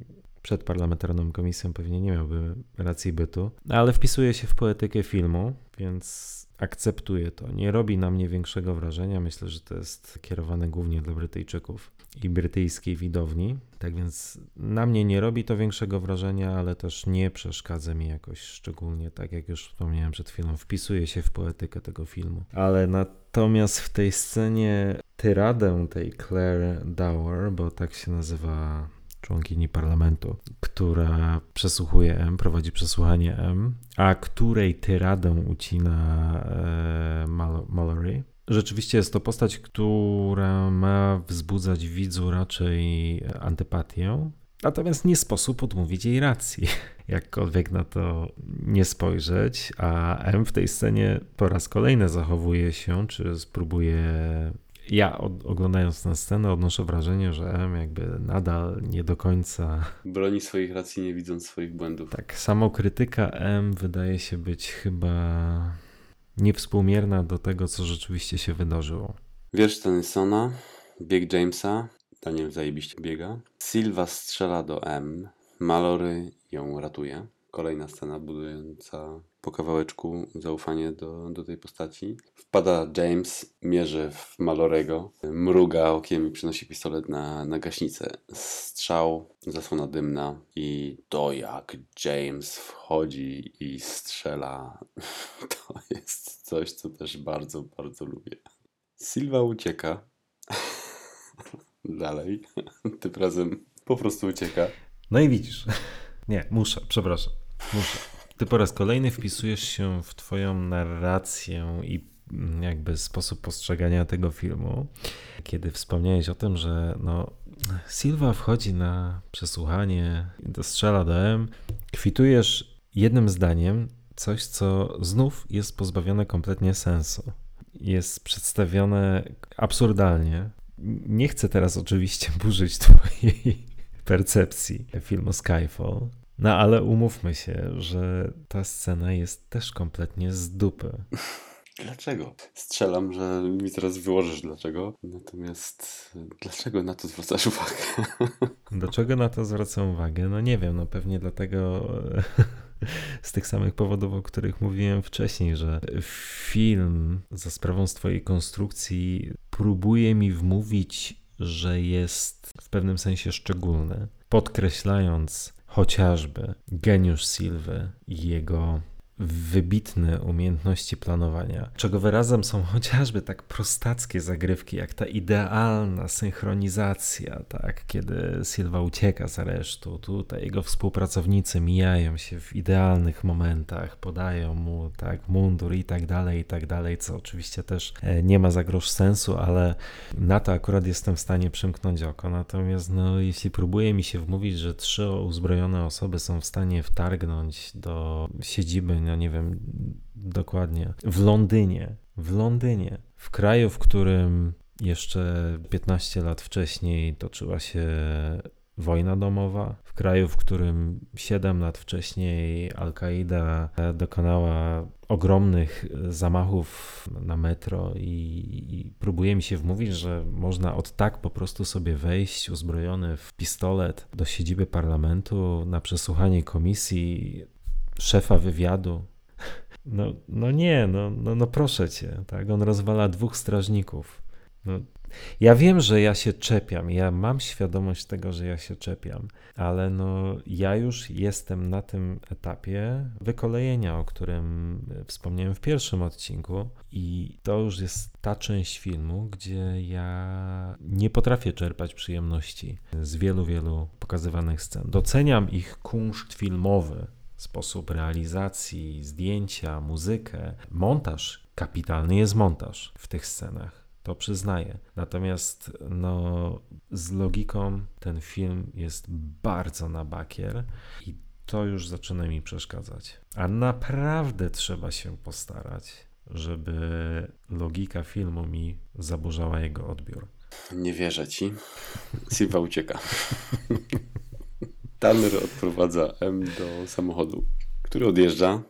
przed parlamentarną komisją pewnie nie miałby racji bytu, ale wpisuje się w poetykę filmu, więc akceptuję to. Nie robi na mnie większego wrażenia. Myślę, że to jest kierowane głównie dla Brytyjczyków i brytyjskiej widowni. Tak więc na mnie nie robi to większego wrażenia, ale też nie przeszkadza mi jakoś szczególnie, tak jak już wspomniałem przed chwilą, wpisuje się w poetykę tego filmu. Ale natomiast w tej scenie tyradę tej Claire Dower, bo tak się nazywa członkini parlamentu, która przesłuchuje M, prowadzi przesłuchanie M, a której tyradę ucina e, Mallory. Rzeczywiście jest to postać, która ma wzbudzać widzu raczej antypatię. Natomiast nie sposób odmówić jej racji, jakkolwiek na to nie spojrzeć, a M w tej scenie po raz kolejny zachowuje się, czy spróbuje ja od, oglądając tę scenę odnoszę wrażenie, że M jakby nadal nie do końca. Broni swoich racji, nie widząc swoich błędów. Tak, samokrytyka M wydaje się być chyba niewspółmierna do tego, co rzeczywiście się wydarzyło. Wiersz Tennysona, bieg Jamesa, Daniel zajebiście biega. Silva strzela do M, Malory ją ratuje. Kolejna scena budująca po kawałeczku zaufanie do, do tej postaci. Wpada James, mierzy w Malorego, mruga okiem i przynosi pistolet na, na gaśnicę. Strzał, zasłona dymna i to jak James wchodzi i strzela, to jest coś, co też bardzo, bardzo lubię. Silva ucieka. Dalej. Tym razem po prostu ucieka. No i widzisz. Nie, muszę, przepraszam. Muszę. Ty po raz kolejny wpisujesz się w Twoją narrację i jakby sposób postrzegania tego filmu, kiedy wspomniałeś o tym, że no, Silva wchodzi na przesłuchanie, dostrzela do M, kwitujesz jednym zdaniem coś, co znów jest pozbawione kompletnie sensu. Jest przedstawione absurdalnie. Nie chcę teraz oczywiście burzyć Twojej percepcji filmu Skyfall, no ale umówmy się, że ta scena jest też kompletnie z dupy. Dlaczego? Strzelam, że mi teraz wyłożysz dlaczego. Natomiast dlaczego na to zwracasz uwagę? Dlaczego na to zwracam uwagę? No nie wiem, no pewnie dlatego z tych samych powodów, o których mówiłem wcześniej, że film za sprawą swojej konstrukcji próbuje mi wmówić, że jest w pewnym sensie szczególny, podkreślając chociażby geniusz Silwy i jego wybitne umiejętności planowania, czego wyrazem są chociażby tak prostackie zagrywki, jak ta idealna synchronizacja, tak, kiedy Silva ucieka z aresztu, tutaj jego współpracownicy mijają się w idealnych momentach, podają mu tak mundur i tak dalej, i tak dalej, co oczywiście też e, nie ma za grosz sensu, ale na to akurat jestem w stanie przymknąć oko, natomiast no, jeśli próbuje mi się wmówić, że trzy uzbrojone osoby są w stanie wtargnąć do siedziby no nie wiem dokładnie, w Londynie, w Londynie, w kraju, w którym jeszcze 15 lat wcześniej toczyła się wojna domowa, w kraju, w którym 7 lat wcześniej Al-Kaida dokonała ogromnych zamachów na metro i, i, próbuje mi się wmówić, że można od tak po prostu sobie wejść uzbrojony w pistolet do siedziby parlamentu na przesłuchanie komisji szefa wywiadu. No, no nie, no, no, no proszę cię, tak? On rozwala dwóch strażników. No, ja wiem, że ja się czepiam, ja mam świadomość tego, że ja się czepiam, ale no ja już jestem na tym etapie wykolejenia, o którym wspomniałem w pierwszym odcinku i to już jest ta część filmu, gdzie ja nie potrafię czerpać przyjemności z wielu, wielu pokazywanych scen. Doceniam ich kunszt filmowy, sposób realizacji, zdjęcia, muzykę. Montaż, kapitalny jest montaż w tych scenach. To przyznaję. Natomiast no, z logiką ten film jest bardzo na bakier i to już zaczyna mi przeszkadzać. A naprawdę trzeba się postarać, żeby logika filmu mi zaburzała jego odbiór. Nie wierzę ci. Silva ucieka. Tanner odprowadza M do samochodu, który odjeżdża,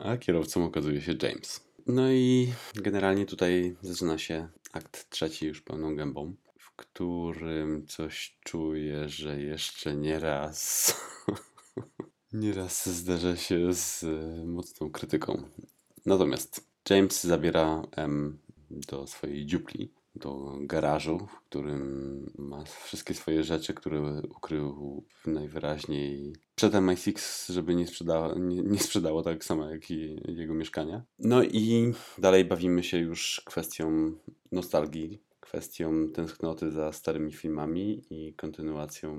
a kierowcą okazuje się James. No i generalnie tutaj zaczyna się akt trzeci już pełną gębą, w którym coś czuję, że jeszcze nie raz nie raz zderzę się z mocną krytyką. Natomiast James zabiera M do swojej dziupli, do garażu, w którym ma wszystkie swoje rzeczy, które ukrył najwyraźniej przed MI6, żeby nie, sprzedała, nie, nie sprzedało tak samo jak i jego mieszkania. No i dalej bawimy się już kwestią nostalgii, kwestią tęsknoty za starymi filmami i kontynuacją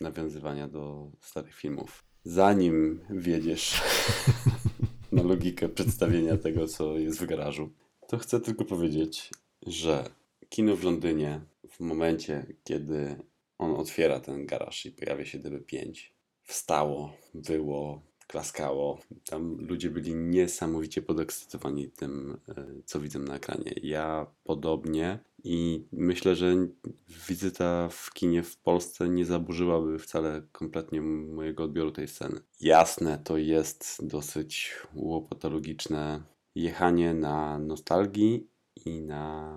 nawiązywania do starych filmów. Zanim wiedziesz na logikę przedstawienia tego, co jest w garażu, to chcę tylko powiedzieć, że kino w Londynie w momencie, kiedy on otwiera ten garaż i pojawia się DB5. Wstało, było, klaskało. Tam ludzie byli niesamowicie podekscytowani tym, e, co widzę na ekranie. Ja podobnie i myślę, że wizyta w kinie w Polsce nie zaburzyłaby wcale kompletnie mojego odbioru tej sceny. Jasne, to jest dosyć łopatologiczne jechanie na nostalgii i na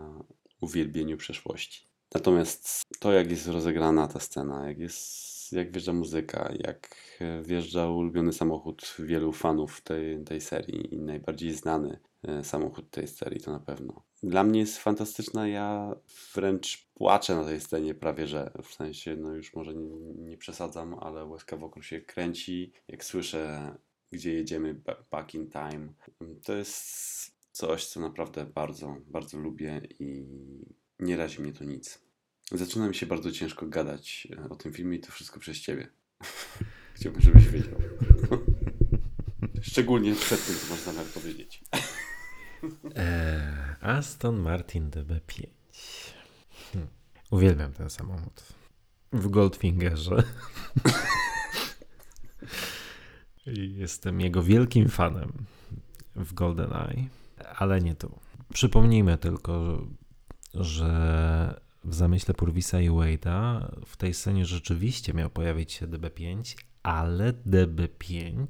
uwielbieniu przeszłości. Natomiast to, jak jest rozegrana ta scena, jak jest jak wjeżdża muzyka, jak wjeżdża ulubiony samochód wielu fanów tej, tej serii i najbardziej znany e, samochód tej serii, to na pewno. Dla mnie jest fantastyczna, ja wręcz płaczę na tej scenie prawie, że w sensie, no już może nie, nie przesadzam, ale łezka wokół się kręci, jak słyszę, gdzie jedziemy back in time. To jest coś, co naprawdę bardzo, bardzo lubię i nie razi mnie to nic. Zaczyna mi się bardzo ciężko gadać e, o tym filmie i to wszystko przez ciebie. Chciałbym, żebyś wiedział. Szczególnie przed tym, co masz zamiar powiedzieć. Eee, Aston Martin DB5. Hm. Uwielbiam ten samochód. W Goldfingerze. Jestem jego wielkim fanem w GoldenEye, ale nie tu. Przypomnijmy tylko, że w zamyśle Purvisa i Wade'a w tej scenie rzeczywiście miał pojawić się DB5, ale DB5,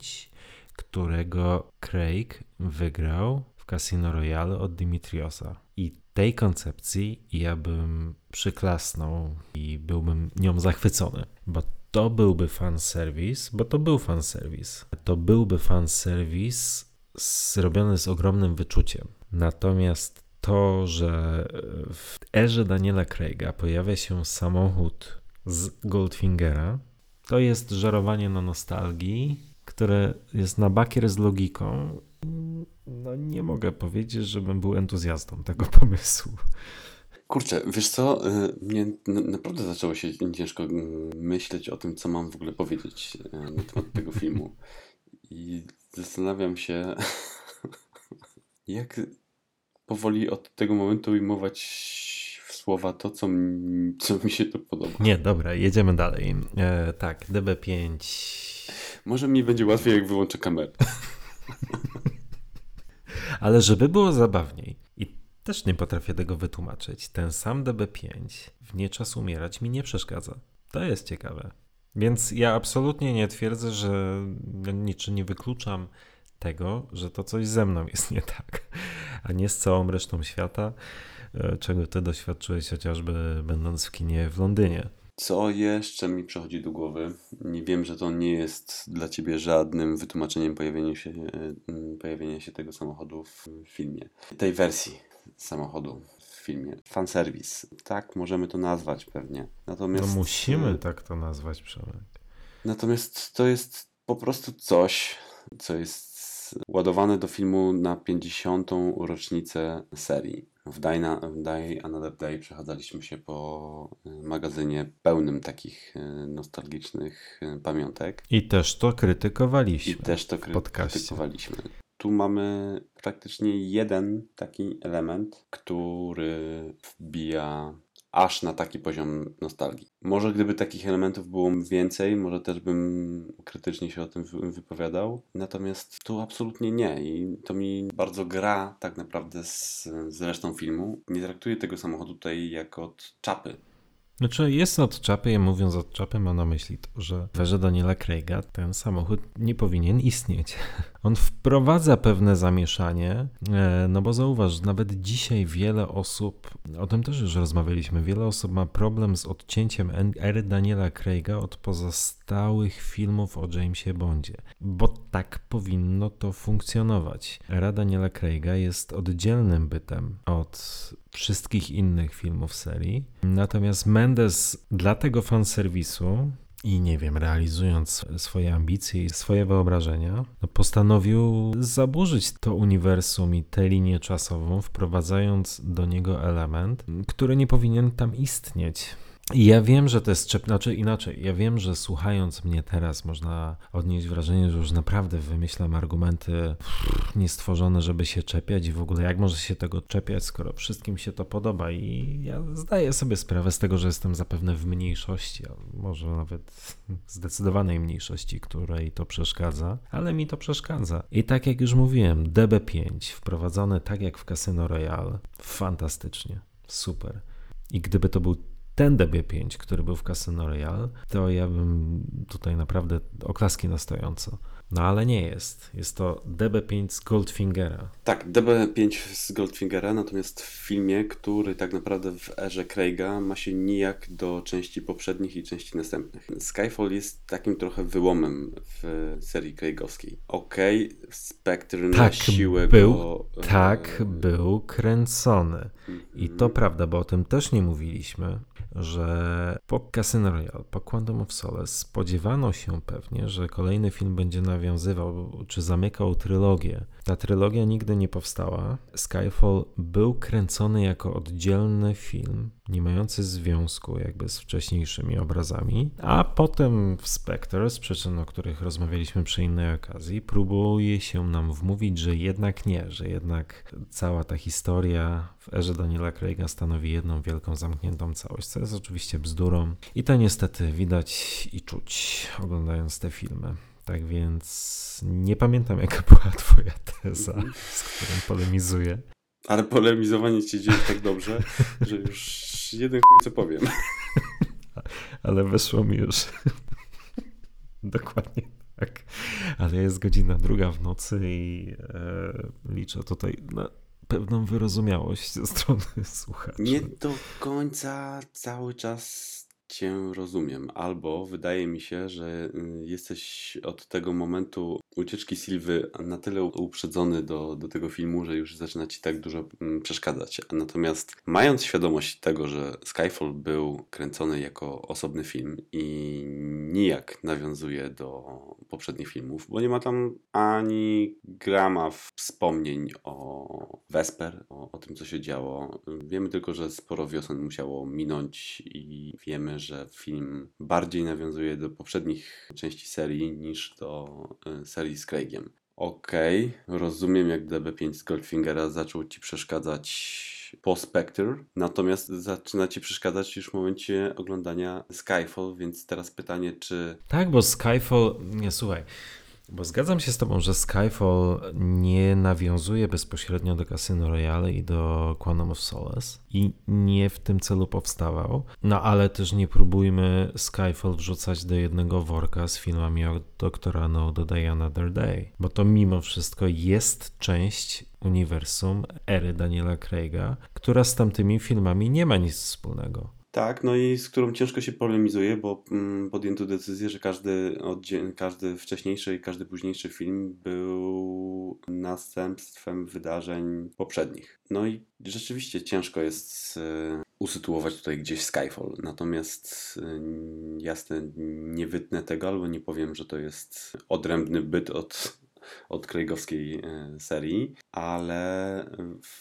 którego Craig wygrał w Casino Royale od Dimitriosa. I tej koncepcji ja bym przyklasnął i byłbym nią zachwycony, bo to byłby fanserwis, bo to był fanserwis. To byłby fanserwis zrobiony z ogromnym wyczuciem. Natomiast to, że w erze Daniela Craiga pojawia się samochód z Goldfingera, to jest żerowanie na nostalgii, które jest na bakier z logiką. No nie mogę powiedzieć, żebym był entuzjastą tego pomysłu. Kurczę, wiesz co, y, mnie naprawdę zaczęło się ciężko mm, myśleć o tym, co mam w ogóle powiedzieć y, na temat tego filmu. I zastanawiam się, jak powoli od tego momentu ujmować w słowa to, co, mi, co mi się tu podoba. Nie, dobra, jedziemy dalej. E, tak, DB5. Może mi będzie łatwiej, jak wyłączę kamerę. Ale żeby było zabawniej i też nie potrafię tego wytłumaczyć, ten sam DB5 w Nie czas umierać mi nie przeszkadza. To jest ciekawe. Więc ja absolutnie nie twierdzę, że niczym nie wykluczam tego, że to coś ze mną jest nie tak, a nie z całą resztą świata, e, czego ty doświadczyłeś chociażby będąc w kinie w Londynie. Co jeszcze mi przychodzi do głowy? Nie wiem, że to nie jest dla ciebie żadnym wytłumaczeniem pojawienia się, e, pojawienia się tego samochodu w filmie. Tej wersji samochodu filmie. Fanserwis. Tak możemy to nazwać pewnie. Natomiast, no musimy tak to nazwać, Przemek. Natomiast to jest po prostu coś, co jest ładowane do filmu na 50. rocznicę serii. W Die, na, w Another Day przechadzaliśmy się po y, magazynie pełnym takich y, nostalgicznych pamiątek. I też to krytykowaliśmy. I też to krytykowaliśmy. Tu mamy praktycznie jeden taki element, który wbija aż na taki poziom nostalgii. Może gdyby takich elementów było więcej, może też bym krytycznie się o tym wypowiadał. Natomiast tu absolutnie nie i to mi bardzo gra tak naprawdę z, z resztą filmu. Nie traktuję tego samochodu tutaj jako od czapy. Znaczy jest od czapy, ja mówiąc od czapy mam na myśli to, że w Daniela Craiga ten samochód nie powinien istnieć. On wprowadza pewne zamieszanie, e, no bo zauważ, nawet dzisiaj wiele osób, o tym też już rozmawialiśmy, wiele osób ma problem z odcięciem ery Daniela Craiga od pozostałych filmów o Jamesie Bondzie, bo tak powinno to funkcjonować. Era Daniela Craiga jest oddzielnym bytem od wszystkich innych filmów serii, natomiast Mendes dla tego fanserwisu i nie wiem, realizując swoje ambicje i swoje wyobrażenia, no postanowił zaburzyć to uniwersum i tę linię czasową, wprowadzając do niego element, który nie powinien tam istnieć. Ja wiem, że to jest czep... znaczy inaczej, ja wiem, że słuchając mnie teraz można odnieść wrażenie, że już naprawdę wymyślam argumenty niestworzone, żeby się czepiać i w ogóle jak może się tego czepiać, skoro wszystkim się to podoba i ja zdaję sobie sprawę z tego, że jestem zapewne w mniejszości, a może nawet zdecydowanej mniejszości, której to przeszkadza, ale mi to przeszkadza. I tak jak już mówiłem, DB5 wprowadzone tak jak w Casino Royale, fantastycznie, super. I gdyby to był ten DB5, który był w Casino Royale, to ja bym tutaj naprawdę oklaski na stojąco. No ale nie jest. Jest to DB5 z Goldfingera. Tak, DB5 z Goldfingera, natomiast w filmie, który tak naprawdę w erze Craiga ma się nijak do części poprzednich i części następnych. Skyfall jest takim trochę wyłomem w serii Craigowskiej. Okej, okay, Spectre na tak, siłę był, go... Tak, e... był kręcony. I to Mhm. prawda, bo o tym też nie mówiliśmy, że po Casino Royale, po Quantum of Solace spodziewano się pewnie, że kolejny film będzie nawiązywał czy zamykał trylogię. Ta trylogia nigdy nie powstała. Skyfall był kręcony jako oddzielny film, nie mający związku jakby z wcześniejszymi obrazami, a potem w Spectre, z przyczyn, o których rozmawialiśmy przy innej okazji, próbuje się nam wmówić, że jednak nie, że jednak cała ta historia w erze Daniela Craiga stanowi jedną wielką zamkniętą całość, co jest oczywiście bzdurą i to niestety widać i czuć oglądając te filmy. Tak więc nie pamiętam, jaka była Twoja teza, z którą polemizuję. Ale polemizowanie ci dzieje tak dobrze, że już jeden chuj co powiem. Ale weszło mi już. Dokładnie tak. Ale jest godzina druga w nocy i e, liczę tutaj na pewną wyrozumiałość ze strony słuchaczy. Nie do końca cały czas cię rozumiem, albo wydaje mi się, że y, jesteś od tego momentu ucieczki Sylwy na tyle uprzedzony do, do tego filmu, że już zaczyna ci tak dużo mm, przeszkadzać. Natomiast mając świadomość tego, że Skyfall był kręcony jako osobny film i nijak nawiązuje do poprzednich filmów, bo nie ma tam ani grama wspomnień o Vesper, o, o tym, co się działo. Wiemy tylko, że sporo wiosen musiało minąć i wiemy, że film bardziej nawiązuje do poprzednich części serii niż do y, serii z Craigiem. Okej, okay. rozumiem jak DB5 z Goldfingera zaczął ci przeszkadzać po Spectre, natomiast zaczyna ci przeszkadzać już w momencie oglądania Skyfall, więc teraz pytanie, czy... Tak, bo Skyfall, nie słuchaj, bo zgadzam się z tobą, że Skyfall nie nawiązuje bezpośrednio do Casino Royale i do Quantum of Solace i nie w tym celu powstawał. No ale też nie próbujmy Skyfall wrzucać do jednego worka z filmami o Doktora No do Day Another Day, bo to mimo wszystko jest część uniwersum ery Daniela Craiga, która z tamtymi filmami nie ma nic wspólnego. Tak, no i z którą ciężko się polemizuje, bo mm, podjęto decyzję, że każdy, każdy wcześniejszy i każdy późniejszy film był następstwem wydarzeń poprzednich. No i rzeczywiście ciężko jest y, usytuować tutaj gdzieś Skyfall. Natomiast y, jasne, nie wytnę tego albo nie powiem, że to jest odrębny byt od, od Craigowskiej y, serii, ale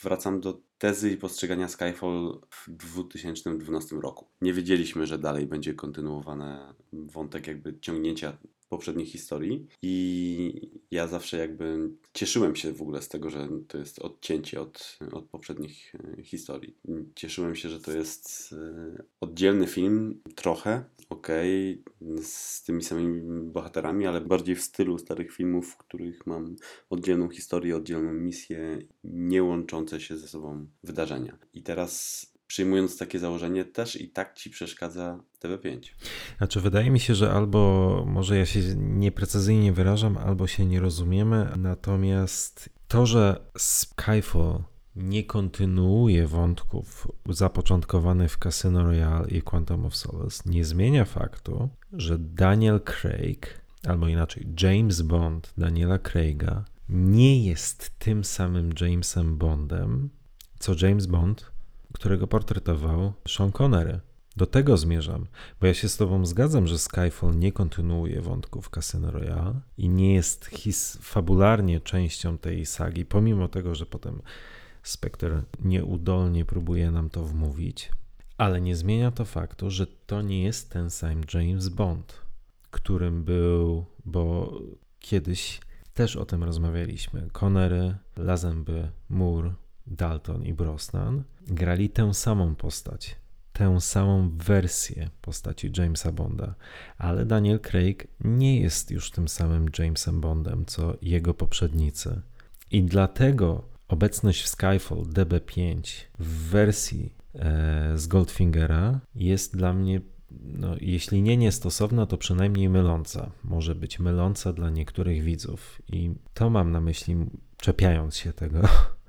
wracam do tezy i postrzegania Skyfall w 2012 roku. Nie wiedzieliśmy, że dalej będzie kontynuowany wątek jakby ciągnięcia poprzednich historii i ja zawsze jakby cieszyłem się w ogóle z tego, że to jest odcięcie od, od poprzednich historii. Cieszyłem się, że to jest oddzielny film, trochę, okej, okay, z tymi samymi bohaterami, ale bardziej w stylu starych filmów, w których mam oddzielną historię, oddzielną misję, nie łączące się ze sobą wydarzenia. I teraz przyjmując takie założenie, też i tak ci przeszkadza TB5. Znaczy, wydaje mi się, że albo może ja się nieprecyzyjnie wyrażam, albo się nie rozumiemy, natomiast to, że Skyfall nie kontynuuje wątków zapoczątkowanych w Casino Royale i Quantum of Solace, nie zmienia faktu, że Daniel Craig, albo inaczej James Bond Daniela Craiga, nie jest tym samym Jamesem Bondem, co James Bond, którego portretował Sean Connery. Do tego zmierzam, bo ja się z Tobą zgadzam, że Skyfall nie kontynuuje wątków Casino Royale i nie jest his fabularnie częścią tej sagi, pomimo tego, że potem Spectre nieudolnie próbuje nam to wmówić. Ale nie zmienia to faktu, że to nie jest ten sam James Bond, którym był, bo kiedyś też o tym rozmawialiśmy. Connery, Lazenby, Moore, Dalton i Brosnan grali tę samą postać, tę samą wersję postaci Jamesa Bonda, ale Daniel Craig nie jest już tym samym Jamesem Bondem, co jego poprzednicy. I dlatego obecność w Skyfall DB5 w wersji e, z Goldfingera jest dla mnie, no, jeśli nie niestosowna, to przynajmniej myląca. Może być myląca dla niektórych widzów. I to mam na myśli, czepiając się tego,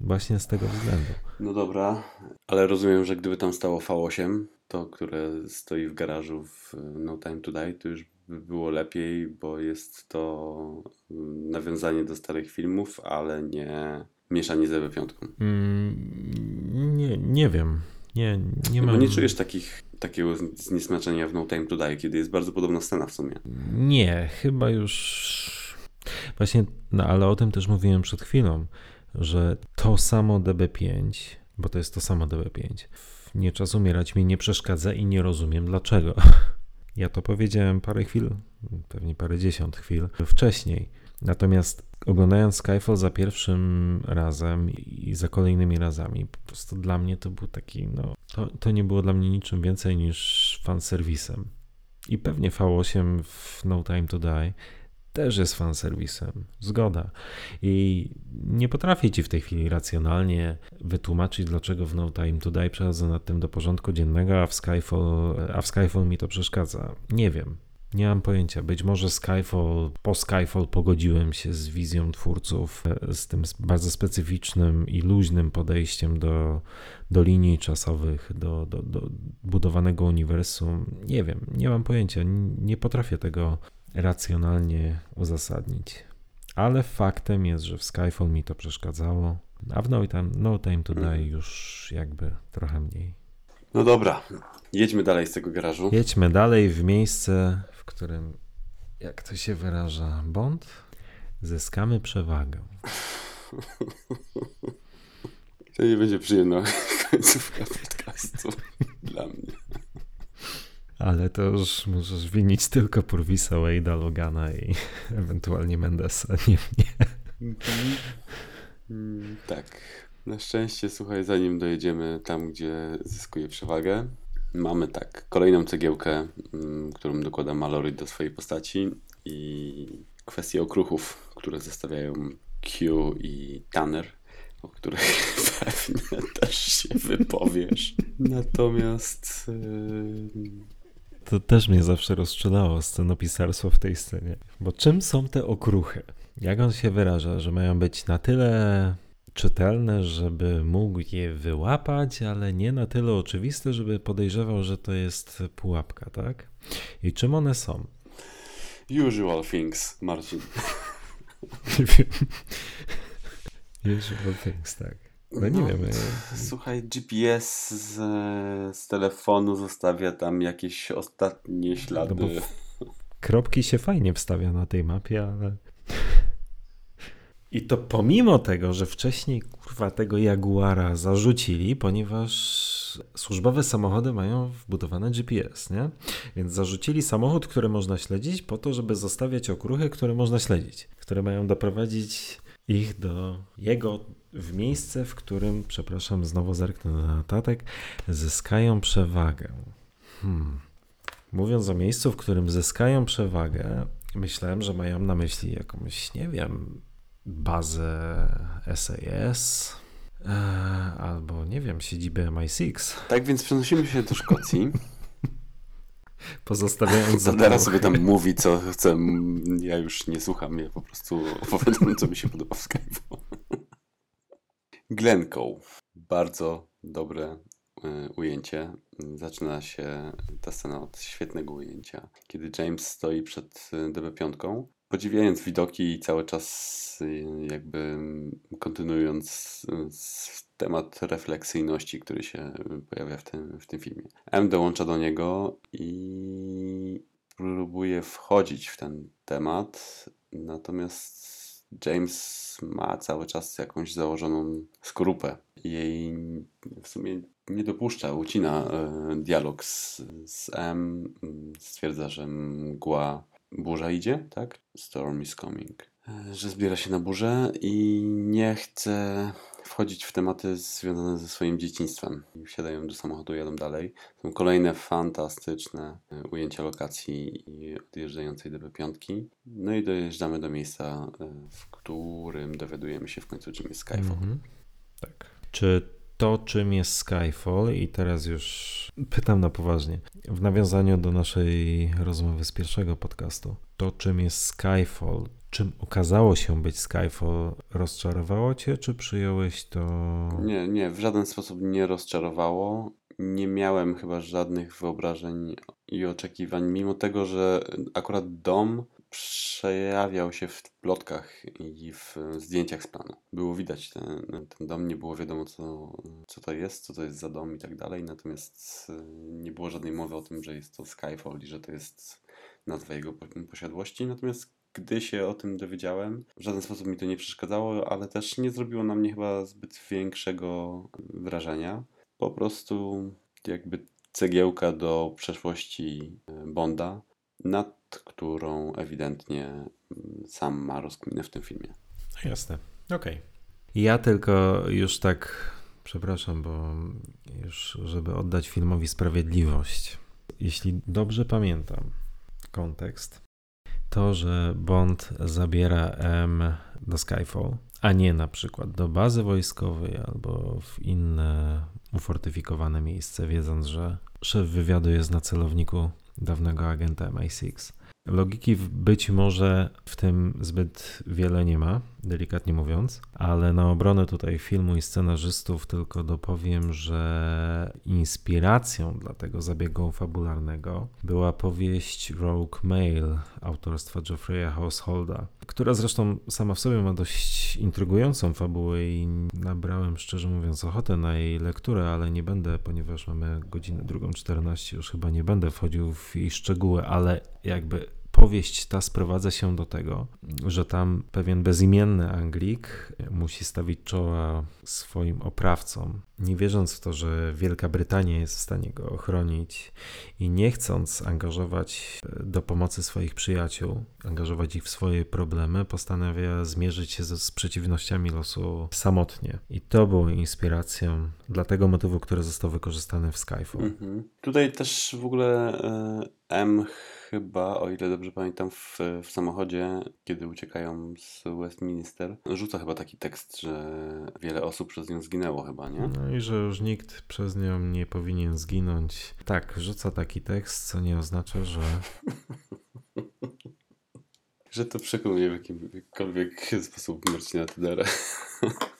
właśnie z tego względu. No dobra, ale rozumiem, że gdyby tam stało V8, to które stoi w garażu w No Time to Die, to już by było lepiej, bo jest to mm, nawiązanie do starych filmów, ale nie mieszanie z EB5. Mm, nie, nie wiem. Nie, nie Bo mam... nie czujesz takich, takiego zniesmaczenia w No Time to Die, kiedy jest bardzo podobna scena w sumie. Nie, chyba już. Właśnie, no ale o tym też mówiłem przed chwilą, że to samo DB5, bo to jest to samo DB5, w Nie czas umierać mi nie przeszkadza i nie rozumiem dlaczego. Ja to powiedziałem parę chwil, pewnie parę dziesiąt chwil wcześniej. Natomiast oglądając Skyfall za pierwszym razem i za kolejnymi razami, po prostu dla mnie to był taki, no, to, to nie było dla mnie niczym więcej niż fanserwisem. I pewnie V8 w No Time to Die też jest fanserwisem. Zgoda. I nie potrafię ci w tej chwili racjonalnie wytłumaczyć, dlaczego w No Time to Die przechodzę nad tym do porządku dziennego, a w Skyfall, a w Skyfall mi to przeszkadza. Nie wiem. Nie mam pojęcia. Być może Skyfall, po Skyfall pogodziłem się z wizją twórców, e, z tym bardzo specyficznym i luźnym podejściem do, do linii czasowych, do, do, do budowanego uniwersum. Nie wiem, nie mam pojęcia. Nie potrafię tego racjonalnie uzasadnić. Ale faktem jest, że w Skyfall mi to przeszkadzało, a w No Time, no time to Die już jakby trochę mniej. No dobra, jedźmy dalej z tego garażu. Jedźmy dalej w miejsce, w którym, jak to się wyraża, Bond? Zyskamy przewagę. To nie będzie przyjemna końcówka podcastu dla mnie. Ale to już możesz winić tylko Purvisa, Wade'a, Logana i ewentualnie Mendesa, nie mnie. Mm, Tak. Na szczęście, słuchaj, zanim dojedziemy tam, gdzie zyskuje przewagę, mamy tak, kolejną cegiełkę, mm, którą dokłada Mallory do swojej postaci i kwestie okruchów, które zestawiają Q i Tanner, o których pewnie też się wypowiesz. Natomiast yy, To też mnie zawsze rozstrzelało scenopisarstwo w tej scenie. Bo czym są te okruchy? Jak on się wyraża, że mają być na tyle czytelne, żeby mógł je wyłapać, ale nie na tyle oczywiste, żeby podejrzewał, że to jest pułapka, tak? I czym one są? usual things, Marcin. Usual things, tak. No nie wiem. ja- Słuchaj, GPS z, z telefonu zostawia tam jakieś ostatnie ślady. No Kropki się fajnie wstawia na tej mapie, ale. I to pomimo tego, że wcześniej kurwa tego Jaguara zarzucili, ponieważ służbowe samochody mają wbudowane GPS, nie? Więc zarzucili samochód, który można śledzić, po to, żeby zostawiać okruchy, które można śledzić, które mają doprowadzić ich do jego w miejsce, w którym, przepraszam, znowu zerknę na notatek, zyskają przewagę. Hmm. Mówiąc o miejscu, w którym zyskają przewagę, myślałem, że mają na myśli jakąś, nie wiem, bazę SAS e, albo, nie wiem, siedzibę MI6, Tak więc przenosimy się do Szkocji. pozostawiając za tyłu- sobie tam mówi, co chce. Ja już nie słucham, ja po prostu opowiadam, co mi się podoba w Skype'u. Glencoe. Bardzo dobre y, ujęcie. Zaczyna się ta scena od świetnego ujęcia, kiedy James stoi przed y, DB5, podziwiając widoki i cały czas y, jakby kontynuując temat refleksyjności, który się pojawia w tym, w tym filmie. M dołącza do niego i próbuje wchodzić w ten temat, natomiast James ma cały czas jakąś założoną skorupę jej w sumie nie dopuszcza, ucina e, dialog z, z M. Stwierdza, że mgła, burza idzie, tak? Storm is coming. E, że zbiera się na burzę i nie chce wchodzić w tematy związane ze swoim dzieciństwem. Wsiadają do samochodu, jadą dalej. Są kolejne fantastyczne e, ujęcia lokacji i odjeżdżającej DB5. No i dojeżdżamy do miejsca, e, w którym dowiadujemy się w końcu, czym jest Skyfall. Mhm. Tak. Czy to, czym jest Skyfall, i teraz już pytam na poważnie, w nawiązaniu do naszej rozmowy z pierwszego podcastu, to, czym jest Skyfall, czym okazało się być Skyfall, rozczarowało cię, czy przyjąłeś to? Nie, nie, w żaden sposób nie rozczarowało. Nie miałem chyba żadnych wyobrażeń i oczekiwań, mimo tego, że akurat dom przejawiał się w plotkach i w zdjęciach z planu. Było widać ten, ten dom, nie było wiadomo co, co to jest, co to jest za dom i tak dalej, natomiast e, nie było żadnej mowy o tym, że jest to Skyfall i że to jest nazwa jego posiadłości. Natomiast gdy się o tym dowiedziałem, w żaden sposób mi to nie przeszkadzało, ale też nie zrobiło na mnie chyba zbyt większego wrażenia. Po prostu jakby cegiełka do przeszłości e, Bonda, nad którą ewidentnie mm, sam ma rozkminę w tym filmie. Jasne, okej. Okay. Ja tylko już tak, przepraszam, bo już, żeby oddać filmowi sprawiedliwość. Jeśli dobrze pamiętam kontekst, to, że Bond zabiera M do Skyfall, a nie na przykład do bazy wojskowej albo w inne ufortyfikowane miejsce, wiedząc, że szef wywiadu jest na celowniku dawnego agenta MI6. Logiki być może w tym zbyt wiele nie ma, delikatnie mówiąc, ale na obronę tutaj filmu i scenarzystów tylko dopowiem, że inspiracją dla tego zabiegu fabularnego była powieść Rogue Mail autorstwa Geoffrey'a Householda, która zresztą sama w sobie ma dość intrygującą fabułę i nabrałem szczerze mówiąc ochotę na jej lekturę, ale nie będę, ponieważ mamy godzinę drugą 14, już chyba nie będę wchodził w jej szczegóły, ale jakby powieść ta sprowadza się do tego, że tam pewien bezimienny Anglik musi stawić czoła swoim oprawcom, nie wierząc w to, że Wielka Brytania jest w stanie go ochronić i nie chcąc angażować do pomocy swoich przyjaciół, angażować ich w swoje problemy, postanawia zmierzyć się z przeciwnościami losu samotnie. I to było inspiracją dla tego motywu, który został wykorzystany w Skyfall. Mhm. Tutaj też w ogóle e, M chyba, o ile dobrze pamiętam, w, w samochodzie, kiedy uciekają z Westminster, rzuca chyba taki tekst, że wiele osób przez nią zginęło chyba, nie? No i że już nikt przez nią nie powinien zginąć. Tak, rzuca taki tekst, co nie oznacza, że... że to przekonuje w jakimkolwiek sposób Marcina Tydera.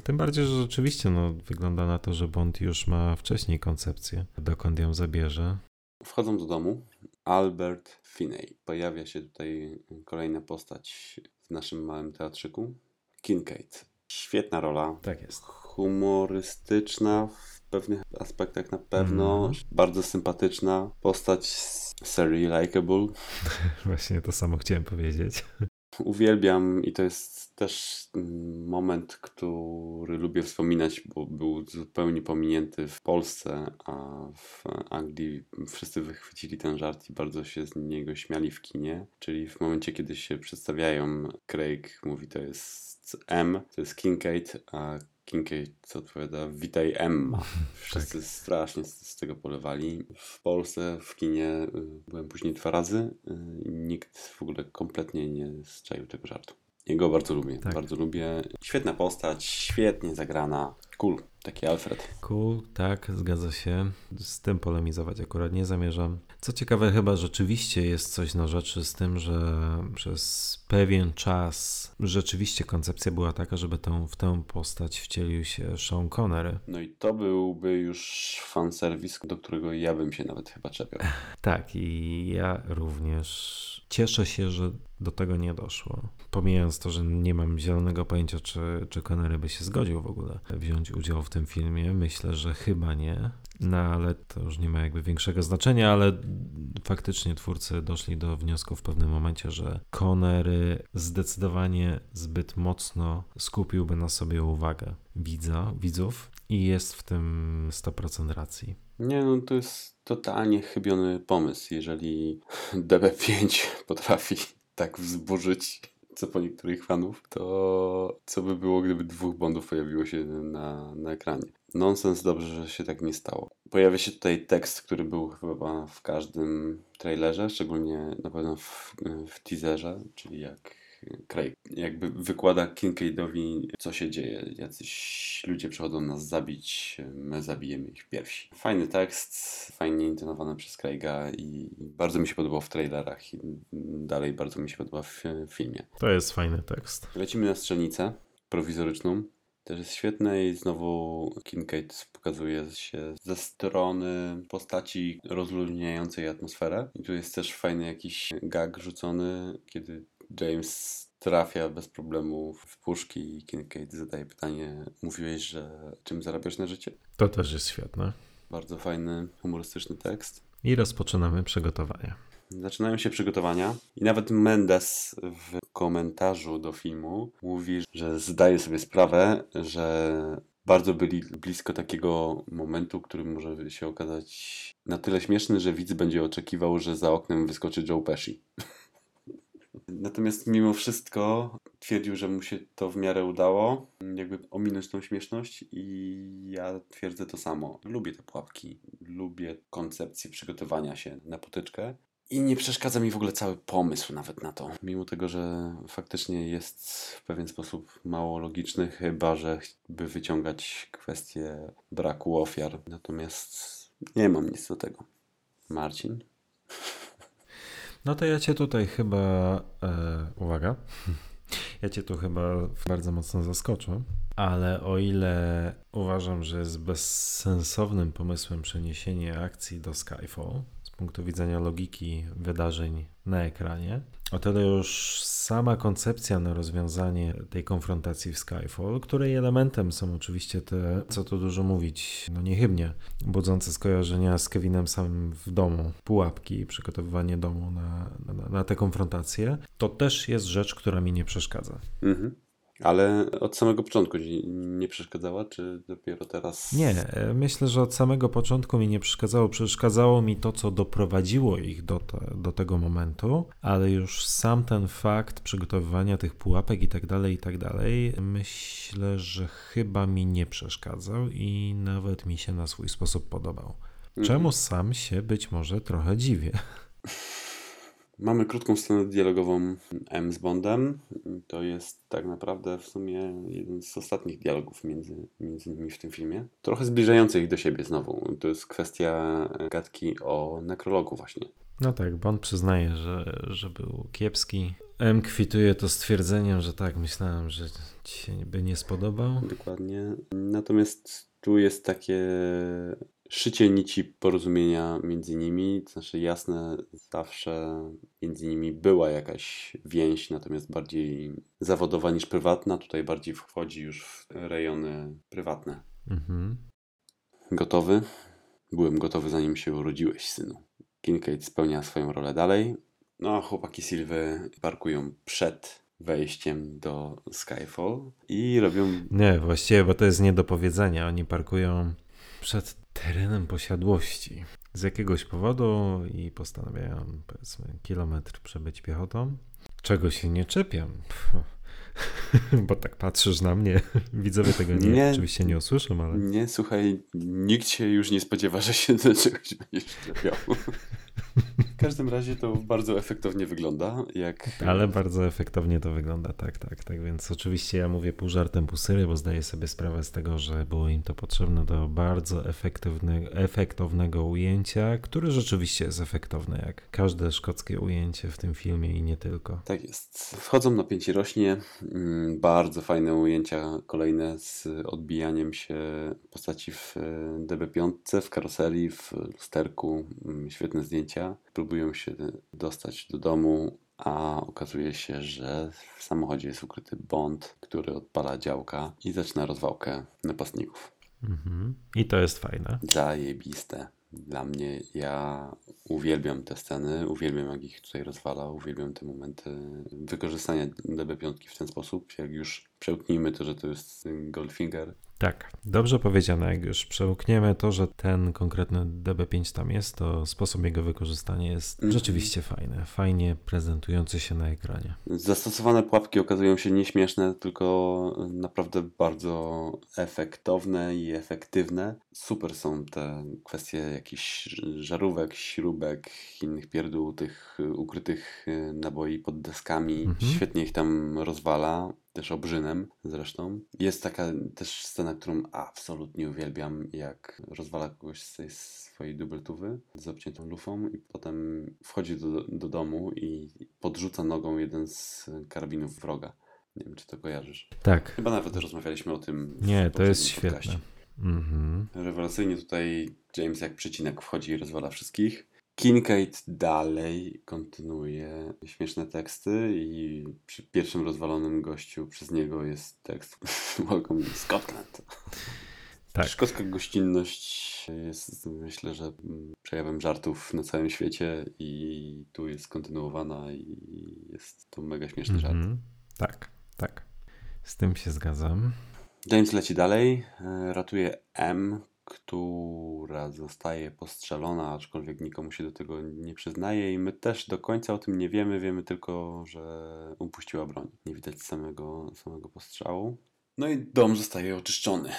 Tym bardziej, że rzeczywiście no, wygląda na to, że Bond już ma wcześniej koncepcję, dokąd ją zabierze. Wchodzą do domu. Albert Finney. Pojawia się tutaj kolejna postać w naszym małym teatrzyku. Kincaid. Świetna rola. Tak jest. Humorystyczna w pewnych aspektach na pewno. Mm. Bardzo sympatyczna. Postać serii likable. Właśnie to samo chciałem powiedzieć. Uwielbiam i to jest też moment, który lubię wspominać, bo był zupełnie pominięty w Polsce, a w Anglii wszyscy wychwycili ten żart i bardzo się z niego śmiali w kinie. Czyli w momencie, kiedy się przedstawiają, Craig mówi to jest M, to jest Kincaid, a Kincaid co odpowiada Witaj Emma. Wszyscy tak. strasznie z, z, tego polewali. W Polsce w kinie y, byłem później dwa razy y, nikt w ogóle kompletnie nie zczaił tego żartu. Jego bardzo lubię, tak. bardzo lubię. Świetna postać, świetnie zagrana. Cool, taki Alfred. Cool, tak, zgadza się. Z tym polemizować akurat nie zamierzam. Co ciekawe, chyba rzeczywiście jest coś na rzeczy z tym, że przez pewien czas rzeczywiście koncepcja była taka, żeby tę, w tę postać wcielił się Sean Connery. No i to byłby już fanserwis, do którego ja bym się nawet chyba czepiał. Tak, i ja również cieszę się, że do tego nie doszło. Pomijając to, że nie mam zielonego pojęcia, czy, czy Connery by się zgodził w ogóle wziąć udział w tym filmie, myślę, że chyba nie. No ale to już nie ma jakby większego znaczenia, ale faktycznie twórcy doszli do wniosku w pewnym momencie, że Connery zdecydowanie zbyt mocno skupiłby na sobie uwagę widza, widzów i jest w tym 100% racji. Nie, no to jest totalnie chybiony pomysł, jeżeli DB5 potrafi tak wzburzyć co po niektórych fanów, to co by było, gdyby dwóch Bondów pojawiło się na, na ekranie. Nonsens, dobrze, że się tak nie stało. Pojawia się tutaj tekst, który był chyba w każdym trailerze, szczególnie na pewno w, w teaserze, czyli jak Craig jakby wykłada Kincaidowi, co się dzieje. Jacyś ludzie przychodzą nas zabić, my zabijemy ich pierwsi. Fajny tekst, fajnie intonowany przez Craiga i bardzo mi się podobał w trailerach i dalej bardzo mi się podoba w filmie. To jest fajny tekst. Lecimy na strzelnicę prowizoryczną. Też jest świetne i znowu Kincaid pokazuje się ze strony postaci rozluźniającej atmosferę. I tu jest też fajny jakiś gag rzucony, kiedy James trafia bez problemu w puszki i Kincaid zadaje pytanie, mówiłeś, że czym zarabiasz na życie? To też jest świetne. Bardzo fajny, humorystyczny tekst. I rozpoczynamy przygotowania. Zaczynają się przygotowania i nawet Mendes w komentarzu do filmu mówi, że zdaje sobie sprawę, że bardzo byli blisko takiego momentu, który może się okazać na tyle śmieszny, że widz będzie oczekiwał, że za oknem wyskoczy Joe Pesci. Natomiast mimo wszystko twierdził, że mu się to w miarę udało, jakby ominąć tą śmieszność i ja twierdzę to samo. Lubię te pułapki, lubię koncepcję przygotowania się na potyczkę i nie przeszkadza mi w ogóle cały pomysł nawet na to. Mimo tego, że faktycznie jest w pewien sposób mało logiczny, chyba że by wyciągać kwestię braku ofiar. Natomiast nie mam nic do tego. Marcin? No to ja cię tutaj chyba, e, uwaga, ja cię tu chyba bardzo mocno zaskoczę, ale o ile uważam, że jest bezsensownym pomysłem przeniesienie akcji do Skyfall z punktu widzenia logiki wydarzeń na ekranie, o tyle już sama koncepcja na rozwiązanie tej konfrontacji w Skyfall, której elementem są oczywiście te, co tu dużo mówić, no niechybnie, budzące skojarzenia z Kevinem samym w domu, pułapki, przygotowywanie domu na, na, na tę konfrontację, to też jest rzecz, która mi nie przeszkadza. Mhm. Ale od samego początku ci nie przeszkadzała, czy dopiero teraz? Nie, myślę, że od samego początku mi nie przeszkadzało. Przeszkadzało mi to, co doprowadziło ich do, te, do tego momentu, ale już sam ten fakt przygotowywania tych pułapek i tak dalej, i tak dalej, myślę, że chyba mi nie przeszkadzał i nawet mi się na swój sposób podobał. Mhm. Czemu sam się być może trochę dziwię. Mamy krótką scenę dialogową M z Bondem. To jest tak naprawdę w sumie jeden z ostatnich dialogów między, między nimi w tym filmie. Trochę zbliżający ich do siebie znowu. To jest kwestia gadki o nekrologu właśnie. No tak, Bond przyznaje, że, że był kiepski. M kwituje to stwierdzeniem, że tak, myślałem, że ci się by nie spodobał. Dokładnie. Natomiast tu jest takie szycie nici porozumienia między nimi, to znaczy jasne, zawsze między nimi była jakaś więź, natomiast bardziej zawodowa niż prywatna. Tutaj bardziej wchodzi już w rejony prywatne. Mhm. Gotowy? Byłem gotowy zanim się urodziłeś, synu. Kincaid spełnia swoją rolę dalej. No a chłopaki Sylwy parkują przed wejściem do Skyfall i robią... Nie, właściwie, bo to jest nie do powiedzenia. Oni parkują przed terenem posiadłości z jakiegoś powodu i postanawiają, powiedzmy, kilometr przebyć piechotą. Czego się nie czepiam? Bo tak patrzysz na mnie. Widzowie tego nie, Nie. oczywiście nie usłyszą, ale. Nie, słuchaj, nikt się już nie spodziewa, że się do czegoś będziesz czepiał. W każdym razie to bardzo efektownie wygląda, jak... Ale bardzo efektownie to wygląda, tak, tak, tak. Więc oczywiście ja mówię pół żartem, pół serio, bo zdaję sobie sprawę z tego, że było im to potrzebne do bardzo efektywnego, efektownego ujęcia, które rzeczywiście jest efektowne, jak każde szkockie ujęcie w tym filmie i nie tylko. Tak jest. Wchodzą, napięcie rośnie. Mm, Bardzo fajne ujęcia kolejne z odbijaniem się postaci w e, DB5, w karoserii, w lusterku. Mm, Świetne zdjęcia. Próbują się dostać do domu, a okazuje się, że w samochodzie jest ukryty Bond, który odpala działka i zaczyna rozwałkę napastników. Mhm. I to jest fajne. Zajebiste. Dla mnie, ja uwielbiam te sceny, uwielbiam jak ich tutaj rozwala, uwielbiam te momenty wykorzystania DB5 w ten sposób. Jak już przełknijmy to, że to jest Goldfinger. Tak, dobrze powiedziane. Jak już przełkniemy to, że ten konkretny DB5 tam jest, to sposób jego wykorzystania jest Mhm. rzeczywiście fajny. Fajnie prezentujący się na ekranie. Zastosowane pułapki okazują się nieśmieszne, tylko naprawdę bardzo efektowne i efektywne. Super są te kwestie jakichś żarówek, śrubek, innych pierdół, tych ukrytych naboi pod deskami. Mhm. Świetnie ich tam rozwala. Też obrzynem zresztą. Jest taka też scena, którą absolutnie uwielbiam, jak rozwala kogoś z tej swojej dubeltówy z obciętą lufą i potem wchodzi do, do domu i podrzuca nogą jeden z karabinów wroga. Nie wiem, czy to kojarzysz. Tak. Chyba nawet rozmawialiśmy o tym. Nie, to jest świetne. podcaście. Mhm. Rewelacyjnie tutaj James jak przecinek wchodzi i rozwala wszystkich. Kincaid dalej kontynuuje śmieszne teksty i przy pierwszym rozwalonym gościu przez niego jest tekst Welcome to Scotland. Tak. Szkocka gościnność jest myślę, że mm, przejawem żartów na całym świecie i tu jest kontynuowana i jest to mega śmieszny żart. Mhm. Tak, tak. Z tym się zgadzam. James leci dalej, e, ratuje M, która zostaje postrzelona, aczkolwiek nikomu się do tego nie przyznaje i my też do końca o tym nie wiemy, wiemy tylko, że upuściła broń. Nie widać samego, samego postrzału. No i dom zostaje oczyszczony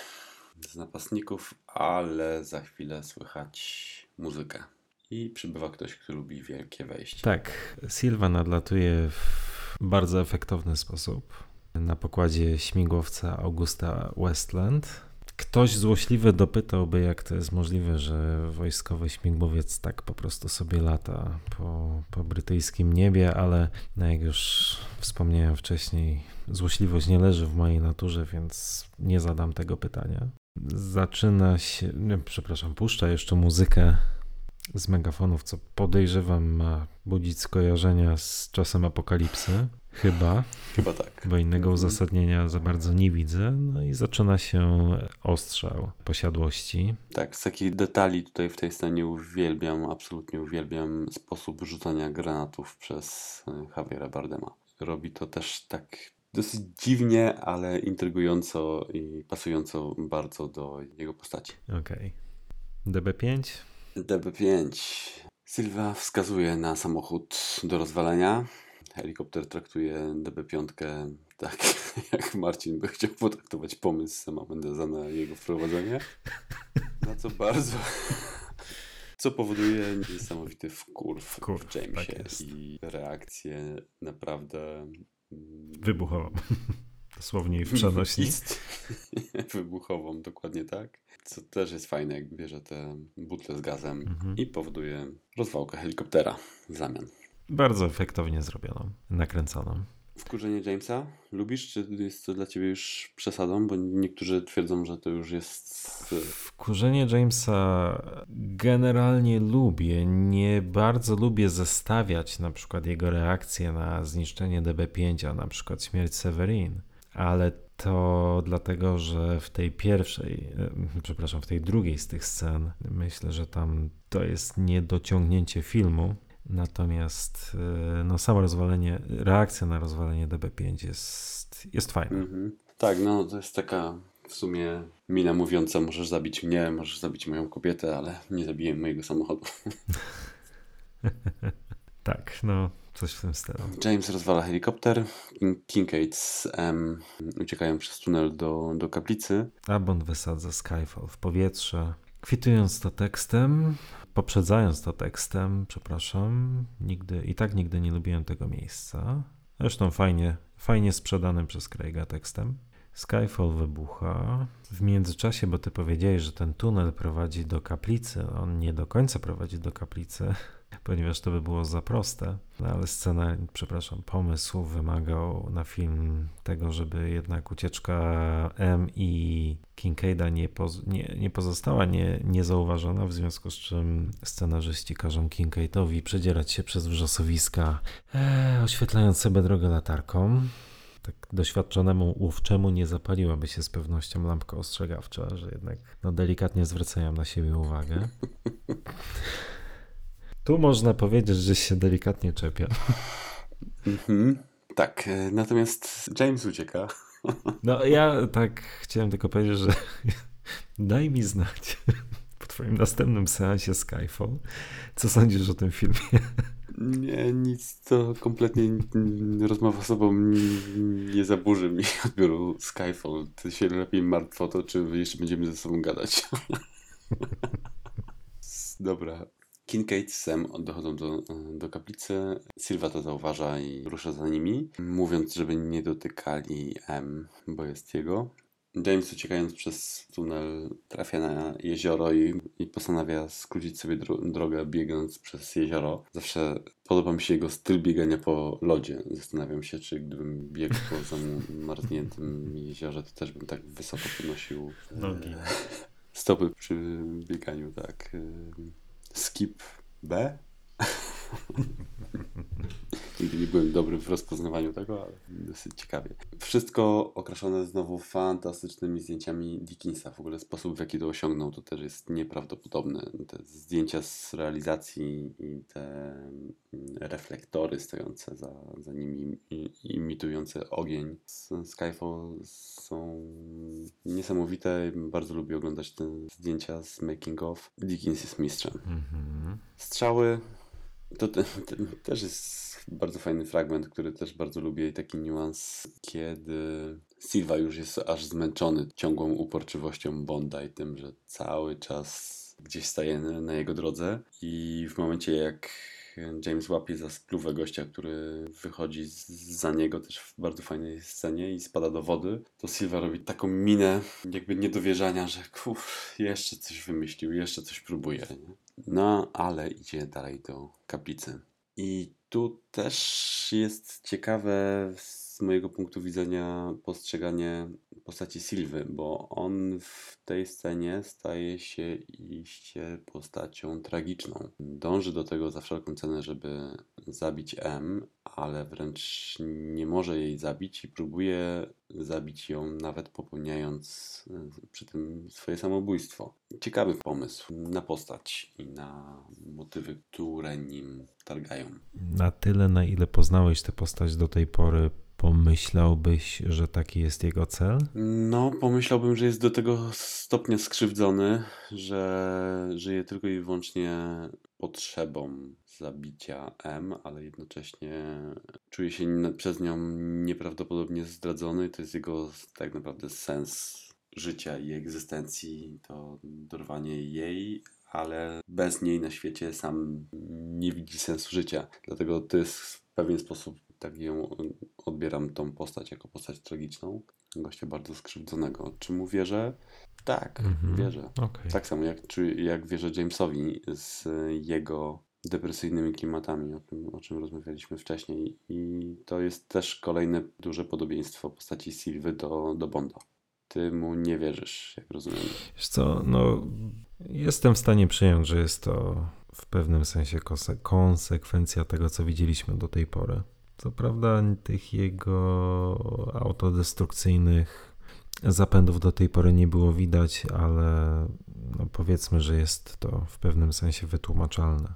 z napastników, ale za chwilę słychać muzykę. I przybywa ktoś, kto lubi wielkie wejście. Tak, Silva nadlatuje w bardzo efektowny sposób na pokładzie śmigłowca Augusta Westland. Ktoś złośliwy dopytałby, jak to jest możliwe, że wojskowy śmigłowiec tak po prostu sobie lata po, po brytyjskim niebie, ale no jak już wspomniałem wcześniej, złośliwość nie leży w mojej naturze, więc nie zadam tego pytania. Zaczyna się, nie, przepraszam, puszcza jeszcze muzykę z megafonów, co podejrzewam ma budzić skojarzenia z czasem apokalipsy. Chyba, Chyba tak. bo innego Mhm. uzasadnienia za bardzo nie widzę. No i zaczyna się ostrzał posiadłości. Tak, z takich detali tutaj w tej scenie uwielbiam, absolutnie uwielbiam sposób rzucania granatów przez e, Javiera Bardema. Robi to też tak dosyć dziwnie, ale intrygująco i pasująco bardzo do jego postaci. Okej. DB5? DB5. Sylwa wskazuje na samochód do rozwalenia. Helikopter traktuje DB5 tak, jak Marcin by chciał potraktować pomysł sama Mendeza na jego wprowadzenie. Na co bardzo. Co powoduje niesamowity wkurw Wkurw, w Jamesie tak i reakcję naprawdę mm, Wybuchową. Dosłownie w przenośni. Wybuchową, dokładnie tak. Co też jest fajne, jak bierze te butle z gazem Mhm. i powoduje rozwałkę helikoptera w zamian. Bardzo efektownie zrobioną, nakręconą. Wkurzenie Jamesa lubisz, czy jest to dla ciebie już przesadą? Bo niektórzy twierdzą, że to już jest... Wkurzenie Jamesa generalnie lubię. Nie bardzo lubię zestawiać na przykład jego reakcję na zniszczenie DB5, a na przykład śmierć Severin. Ale to dlatego, że w tej pierwszej, e, przepraszam, w tej drugiej z tych scen, myślę, że tam to jest niedociągnięcie filmu. Natomiast e, no, samo rozwalenie, reakcja na rozwalenie DB5 jest, jest fajna. Mhm. Tak, no to jest taka w sumie mina mówiąca, możesz zabić mnie, możesz zabić moją kobietę, ale nie zabiję mojego samochodu. Tak, no coś w tym stylu. James rozwala helikopter, Kin- Kincaid z M uciekają przez tunel do, do kaplicy. A Bond wysadza Skyfall w powietrze, kwitując to tekstem, poprzedzając to tekstem, przepraszam, nigdy i tak nigdy nie lubiłem tego miejsca. Zresztą fajnie, fajnie sprzedanym przez Craiga tekstem. Skyfall wybucha. W międzyczasie, bo ty powiedziałeś, że ten tunel prowadzi do kaplicy, on nie do końca prowadzi do kaplicy, ponieważ to by było za proste. No ale scena, przepraszam, pomysł wymagał na film tego, żeby jednak ucieczka M i Kincaida nie, poz, nie, nie pozostała nie, niezauważona, w związku z czym scenarzyści każą Kincaidowi przedzierać się przez wrzosowiska, e, oświetlając sobie drogę latarką. Tak doświadczonemu łówczemu nie zapaliłaby się z pewnością lampka ostrzegawcza, że jednak no, delikatnie zwracają na siebie uwagę. Tu można powiedzieć, że się delikatnie czepia. Mhm. Tak, e, natomiast James ucieka. No ja tak chciałem tylko powiedzieć, że daj mi znać po twoim następnym seansie Skyfall, co sądzisz o tym filmie. Nie, nic, to kompletnie rozmowa z sobą nie zaburzy mi odbioru Skyfall. Ty się lepiej martw o to, czy jeszcze będziemy ze sobą gadać. Dobra. Kincaid z Sam dochodzą do, do kaplicy. Sylwa to zauważa i rusza za nimi, mówiąc, żeby nie dotykali M, bo jest jego. James uciekając przez tunel trafia na jezioro i, i postanawia skrócić sobie dro drogę biegając przez jezioro. Zawsze podoba mi się jego styl biegania po lodzie. Zastanawiam się, czy gdybym biegł po zamarzniętym jeziorze, to też bym tak wysoko podnosił Nogi. e, stopy przy bieganiu, tak. E, Skip B. Nigdy nie byłem dobry w rozpoznawaniu tego, ale dosyć ciekawie. Wszystko okraszone znowu fantastycznymi zdjęciami Dickinsa. W ogóle sposób, w jaki to osiągnął, to też jest nieprawdopodobny. Te zdjęcia z realizacji i te mm, reflektory stojące za, za nimi, imitujące ogień z Skyfall są niesamowite. Bardzo lubię oglądać te zdjęcia z making of. Dickins jest mistrzem. Mhm. Strzały to te, te, też jest bardzo fajny fragment, który też bardzo lubię i taki niuans, kiedy Silva już jest aż zmęczony ciągłą uporczywością Bonda i tym, że cały czas gdzieś staje na jego drodze i w momencie jak James łapie za spluwę gościa, który wychodzi za niego też w bardzo fajnej scenie i spada do wody, to Silva robi taką minę jakby niedowierzania, że kuf, jeszcze coś wymyślił, jeszcze coś próbuje. Nie? No, ale idzie dalej do kaplicy. I tu też jest ciekawe z mojego punktu widzenia postrzeganie postaci Sylwy, bo on w tej scenie staje się iście postacią tragiczną. Dąży do tego za wszelką cenę, żeby zabić M, ale wręcz nie może jej zabić i próbuje zabić ją nawet popełniając e, przy tym swoje samobójstwo. Ciekawy pomysł na postać i na motywy, które nim targają. Na tyle, na ile poznałeś tę postać do tej pory, pomyślałbyś, że taki jest jego cel? No, pomyślałbym, że jest do tego stopnia skrzywdzony, że żyje tylko i wyłącznie potrzebą zabicia M, ale jednocześnie czuje się przez nią nieprawdopodobnie zdradzony. To jest jego tak naprawdę sens życia i egzystencji, to dorwanie jej, ale bez niej na świecie sam nie widzi sensu życia. Dlatego to jest w pewien sposób, tak ją odbieram tą postać jako postać tragiczną. Gościa bardzo skrzywdzonego. Czy mu wierzę? Tak, Mhm. wierzę. Okej. Tak samo jak, jak wierzę Jamesowi z jego depresyjnymi klimatami, o czym, o czym rozmawialiśmy wcześniej. I to jest też kolejne duże podobieństwo postaci Sylwy do, do Bonda. Ty mu nie wierzysz, jak rozumiem. Wiesz co, no jestem w stanie przyjąć, że jest to w pewnym sensie konse- konsekwencja tego, co widzieliśmy do tej pory. Co prawda tych jego autodestrukcyjnych zapędów do tej pory nie było widać, ale no powiedzmy, że jest to w pewnym sensie wytłumaczalne.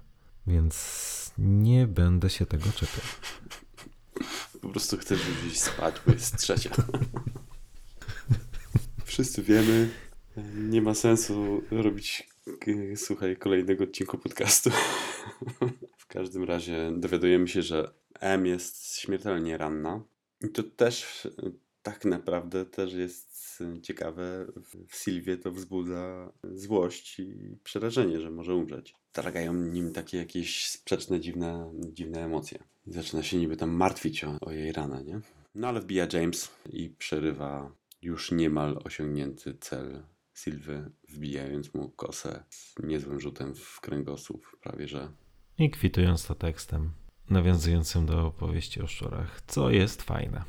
Więc nie będę się tego czepiał. Po prostu już iść spać, bo jest trzecia. Wszyscy wiemy, nie ma sensu robić, k- słuchaj, kolejnego odcinku podcastu. W każdym razie dowiadujemy się, że M jest śmiertelnie ranna. I to też e, tak naprawdę też jest ciekawe. W- Sylwie to wzbudza złość i przerażenie, że może umrzeć. Targają nim takie jakieś sprzeczne, dziwne, dziwne emocje. Zaczyna się niby tam martwić o, o jej ranę, nie? No ale wbija James i przerywa już niemal osiągnięty cel Sylwy, wbijając mu kosę z niezłym rzutem w kręgosłup, prawie że. I kwitując to tekstem nawiązującym do opowieści o szczurach, co jest fajne.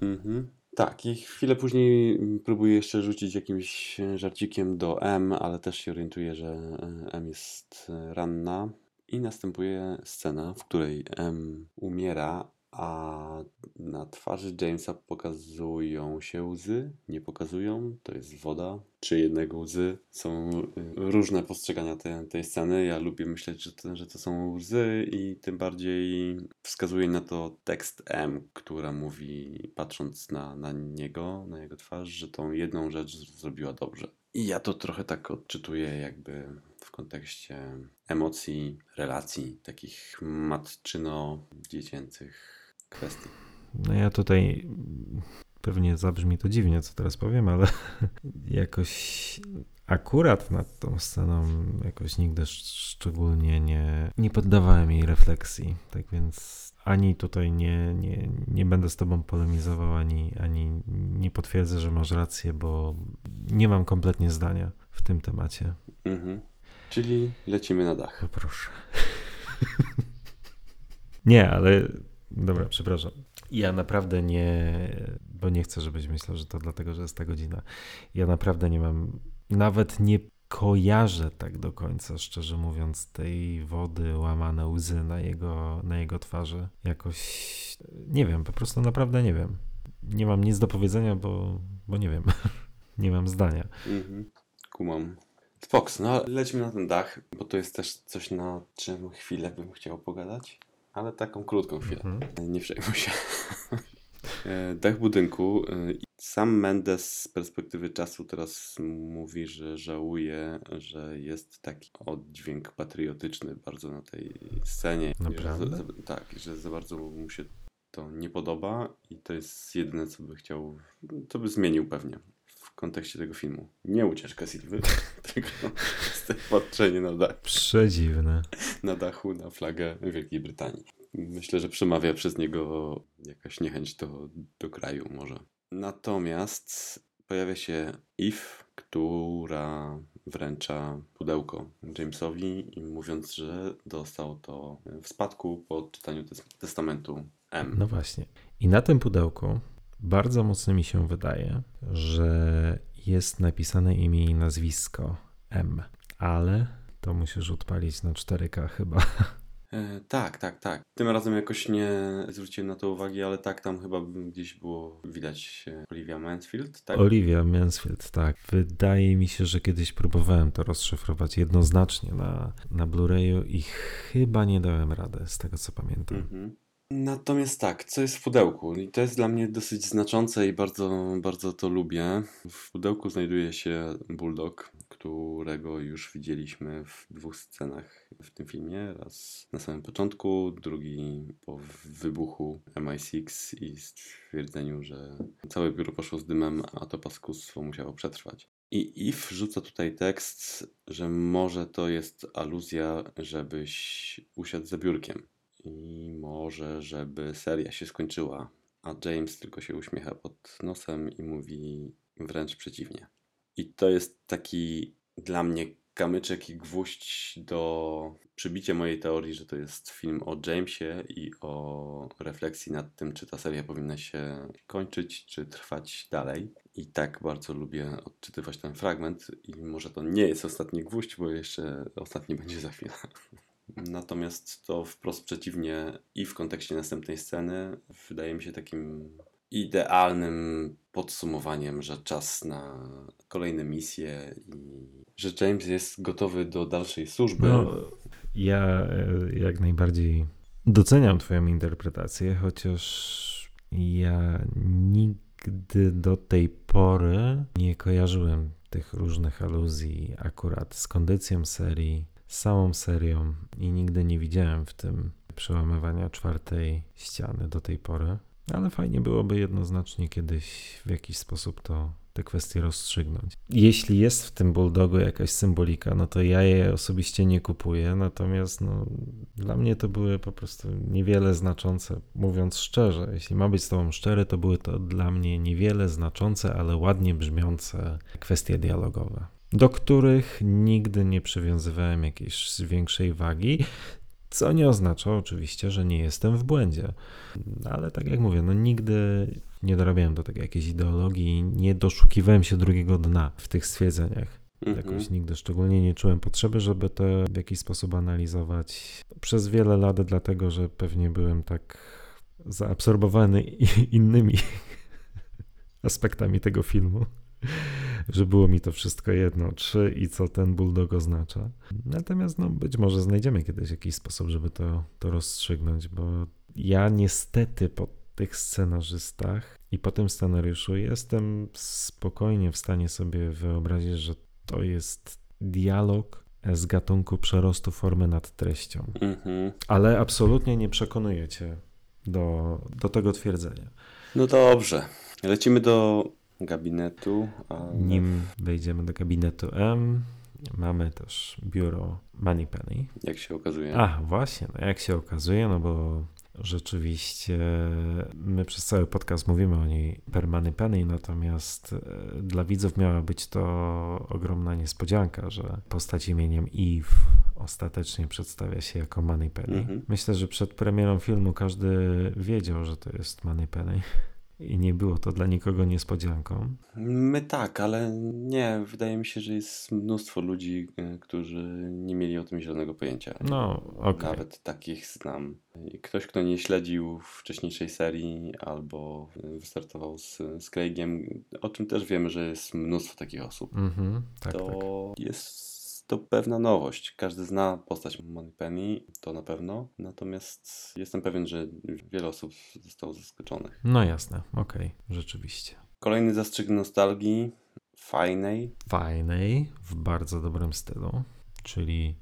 Mhm. Tak, i chwilę później próbuje jeszcze rzucić jakimś żarcikiem do M, ale też się orientuje, że e, M jest e, ranna. I następuje scena, w której M umiera, a na twarzy Jamesa pokazują się łzy, nie pokazują, to jest woda, czy jednego łzy. Są y, różne postrzegania tej, tej sceny. Ja lubię myśleć, że to, że to są łzy i tym bardziej wskazuje na to tekst M, która mówi, patrząc na, na niego, na jego twarz, że tą jedną rzecz zrobiła dobrze. I ja to trochę tak odczytuję jakby w kontekście emocji, relacji, takich matczyno-dziecięcych kwestii. No ja tutaj pewnie zabrzmi to dziwnie, co teraz powiem, ale jakoś akurat nad tą sceną jakoś nigdy szczególnie nie, nie poddawałem jej refleksji. Tak więc ani tutaj nie, nie, nie będę z tobą polemizował, ani, ani nie potwierdzę, że masz rację, bo nie mam kompletnie zdania w tym temacie. Mhm. Czyli lecimy na dach. Poproszę. nie, ale dobra, przepraszam. Ja naprawdę nie, bo nie chcę, żebyś myślał, że to dlatego, że jest ta godzina. Ja naprawdę nie mam, nawet nie kojarzę tak do końca, szczerze mówiąc, tej wody łamane łzy na jego, na jego twarzy. Jakoś nie wiem, po prostu naprawdę nie wiem. Nie mam nic do powiedzenia, bo, bo nie wiem. nie mam zdania. Mhm. Kumam. Fox, no lećmy na ten dach, bo to jest też coś, na czym chwilę bym chciał pogadać, ale taką krótką chwilę. Mhm. Nie przejmuj się. E, dach budynku. E, sam Mendes z perspektywy czasu teraz mówi, że żałuje, że jest taki oddźwięk patriotyczny bardzo na tej scenie. Naprawdę? Że, tak, że za bardzo mu się to nie podoba i to jest jedyne, co by chciał, co by zmienił pewnie kontekście tego filmu. Nie ucieczka Silwy, tylko patrzenie na dach. Przedziwne. Na dachu na flagę Wielkiej Brytanii. Myślę, że przemawia przez niego jakaś niechęć do, do kraju może. Natomiast pojawia się Eve, która wręcza pudełko Jamesowi, mówiąc, że dostał to w spadku po odczytaniu testamentu M. No właśnie. I na tym pudełku bardzo mocno mi się wydaje, że jest napisane imię i nazwisko M, ale to musisz odpalić na 4K chyba. E, tak, tak, tak. Tym razem jakoś nie zwróciłem na to uwagi, ale tak, tam chyba gdzieś było widać Olivia Mansfield, tak? Olivia Mansfield, tak. Wydaje mi się, że kiedyś próbowałem to rozszyfrować jednoznacznie na, na Blu-rayu i chyba nie dałem rady, z tego co pamiętam. Mhm. Natomiast tak, co jest w pudełku? I to jest dla mnie dosyć znaczące i bardzo, bardzo to lubię. W pudełku znajduje się Bulldog, którego już widzieliśmy w dwóch scenach w tym filmie. Raz na samym początku, drugi po wybuchu MI6 i stwierdzeniu, że całe biuro poszło z dymem, a to paskustwo musiało przetrwać. I If rzuca tutaj tekst, że może to jest aluzja, żebyś usiadł za biurkiem i może, żeby seria się skończyła, a James tylko się uśmiecha pod nosem i mówi wręcz przeciwnie. I to jest taki dla mnie kamyczek i gwóźdź do przybicia mojej teorii, że to jest film o Jamesie i o refleksji nad tym, czy ta seria powinna się kończyć, czy trwać dalej. I tak bardzo lubię odczytywać ten fragment i może to nie jest ostatni gwóźdź, bo jeszcze ostatni będzie za chwilę. Natomiast to wprost przeciwnie i w kontekście następnej sceny wydaje mi się takim idealnym podsumowaniem, że czas na kolejne misje i że James jest gotowy do dalszej służby. No, ja e, jak najbardziej doceniam Twoją interpretację, chociaż ja nigdy do tej pory nie kojarzyłem tych różnych aluzji akurat z kondycją serii samą serią i nigdy nie widziałem w tym przełamywania czwartej ściany do tej pory. Ale fajnie byłoby jednoznacznie kiedyś w jakiś sposób to te kwestie rozstrzygnąć. Jeśli jest w tym bulldogu jakaś symbolika, no to ja jej osobiście nie kupuję, natomiast no, dla mnie to były po prostu niewiele znaczące, mówiąc szczerze. Jeśli ma być z tobą szczery, to były to dla mnie niewiele znaczące, ale ładnie brzmiące kwestie dialogowe do których nigdy nie przywiązywałem jakiejś większej wagi, co nie oznacza oczywiście, że nie jestem w błędzie. Ale tak jak mówię, no nigdy nie dorabiałem do tego jakiejś ideologii, nie doszukiwałem się drugiego dna w tych stwierdzeniach. Mhm. Jakoś nigdy szczególnie nie czułem potrzeby, żeby to w jakiś sposób analizować. Przez wiele lat, dlatego że pewnie byłem tak zaabsorbowany innymi aspektami tego filmu, że było mi to wszystko jedno, czy i co ten bulldog oznacza. Natomiast no, być może znajdziemy kiedyś jakiś sposób, żeby to, to rozstrzygnąć, bo ja niestety po tych scenarzystach i po tym scenariuszu jestem spokojnie w stanie sobie wyobrazić, że to jest dialog z gatunku przerostu formy nad treścią. Mhm. Ale absolutnie nie przekonujecie do, do tego twierdzenia. No dobrze. Lecimy do gabinetu. Nim wejdziemy do gabinetu M, mamy też biuro Moneypenny. Jak się okazuje. A, właśnie, no jak się okazuje, no bo rzeczywiście my przez cały podcast mówimy o niej per Moneypenny, natomiast e, dla widzów miała być to ogromna niespodzianka, że postać imieniem Eve ostatecznie przedstawia się jako Moneypenny. Mhm. Myślę, że przed premierą filmu każdy wiedział, że to jest Moneypenny i nie było to dla nikogo niespodzianką. My tak, ale nie, wydaje mi się, że jest mnóstwo ludzi, e, którzy nie mieli o tym zielonego pojęcia. No, okay. Nawet takich znam. Ktoś, kto nie śledził wcześniejszej serii albo wystartował z, z Craigiem, o czym też wiemy, że jest mnóstwo takich osób, mm -hmm, tak, to tak. jest to pewna nowość. Każdy zna postać Moneypenny, to na pewno. Natomiast jestem pewien, że wiele osób zostało zaskoczonych. No jasne, okej, okay, rzeczywiście. Kolejny zastrzyk nostalgii, fajnej. Fajnej, w bardzo dobrym stylu, czyli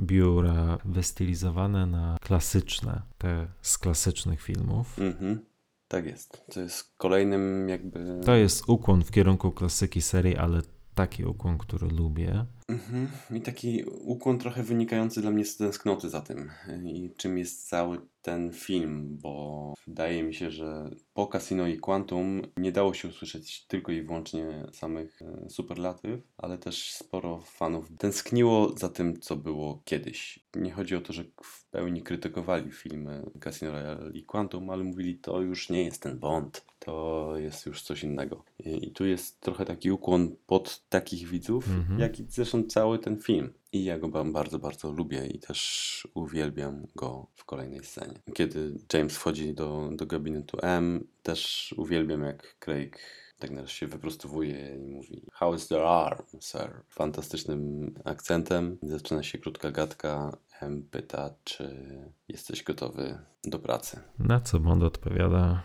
biura wystylizowane na klasyczne, te z klasycznych filmów. Mhm. Tak jest. To jest kolejnym jakby. To jest ukłon w kierunku klasyki serii, ale taki ukłon, który lubię. Mhm. I taki ukłon trochę wynikający dla mnie z tęsknoty za tym i czym jest cały ten film, bo wydaje mi się, że po Casino i Quantum nie dało się usłyszeć tylko i wyłącznie samych e, superlatyw, ale też sporo fanów tęskniło za tym, co było kiedyś. Nie chodzi o to, że w pełni krytykowali filmy Casino Royale i Quantum, ale mówili, to już nie jest ten Bond, to jest już coś innego. I, tu jest trochę taki ukłon pod takich widzów, mhm. jak i zresztą cały ten film. I ja go bardzo, bardzo lubię i też uwielbiam go w kolejnej scenie. Kiedy James wchodzi do, do gabinetu M, też uwielbiam jak Craig tak nareszcie wyprostowuje i mówi How is the arm, sir? Fantastycznym akcentem. Zaczyna się krótka gadka. M pyta, czy jesteś gotowy do pracy. Na co Bond odpowiada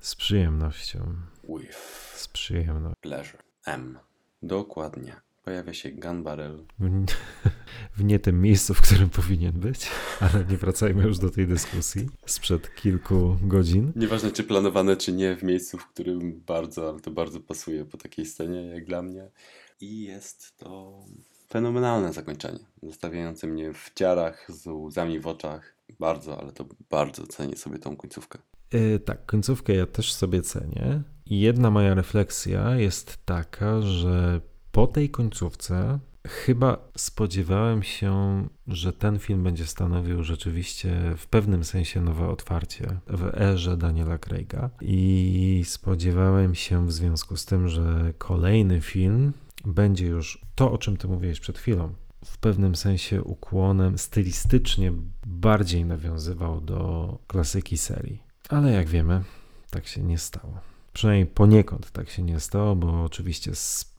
z przyjemnością. With. Z przyjemnością. Pleasure. M. Dokładnie pojawia się gun barrel. W nie tym miejscu, w którym powinien być, ale nie wracajmy już do tej dyskusji sprzed kilku godzin. Nieważne, czy planowane, czy nie, w miejscu, w którym bardzo, ale to bardzo pasuje po takiej scenie, jak dla mnie. I jest to fenomenalne zakończenie, zostawiające mnie w ciarach, z łzami w oczach. Bardzo, ale to bardzo cenię sobie tą końcówkę. Yy, tak, końcówkę ja też sobie cenię. I jedna moja refleksja jest taka, że po tej końcówce chyba spodziewałem się, że ten film będzie stanowił rzeczywiście w pewnym sensie nowe otwarcie w erze Daniela Craiga i spodziewałem się w związku z tym, że kolejny film będzie już to, o czym ty mówiłeś przed chwilą, w pewnym sensie ukłonem stylistycznie bardziej nawiązywał do klasyki serii. Ale jak wiemy, tak się nie stało. Przynajmniej poniekąd tak się nie stało, bo oczywiście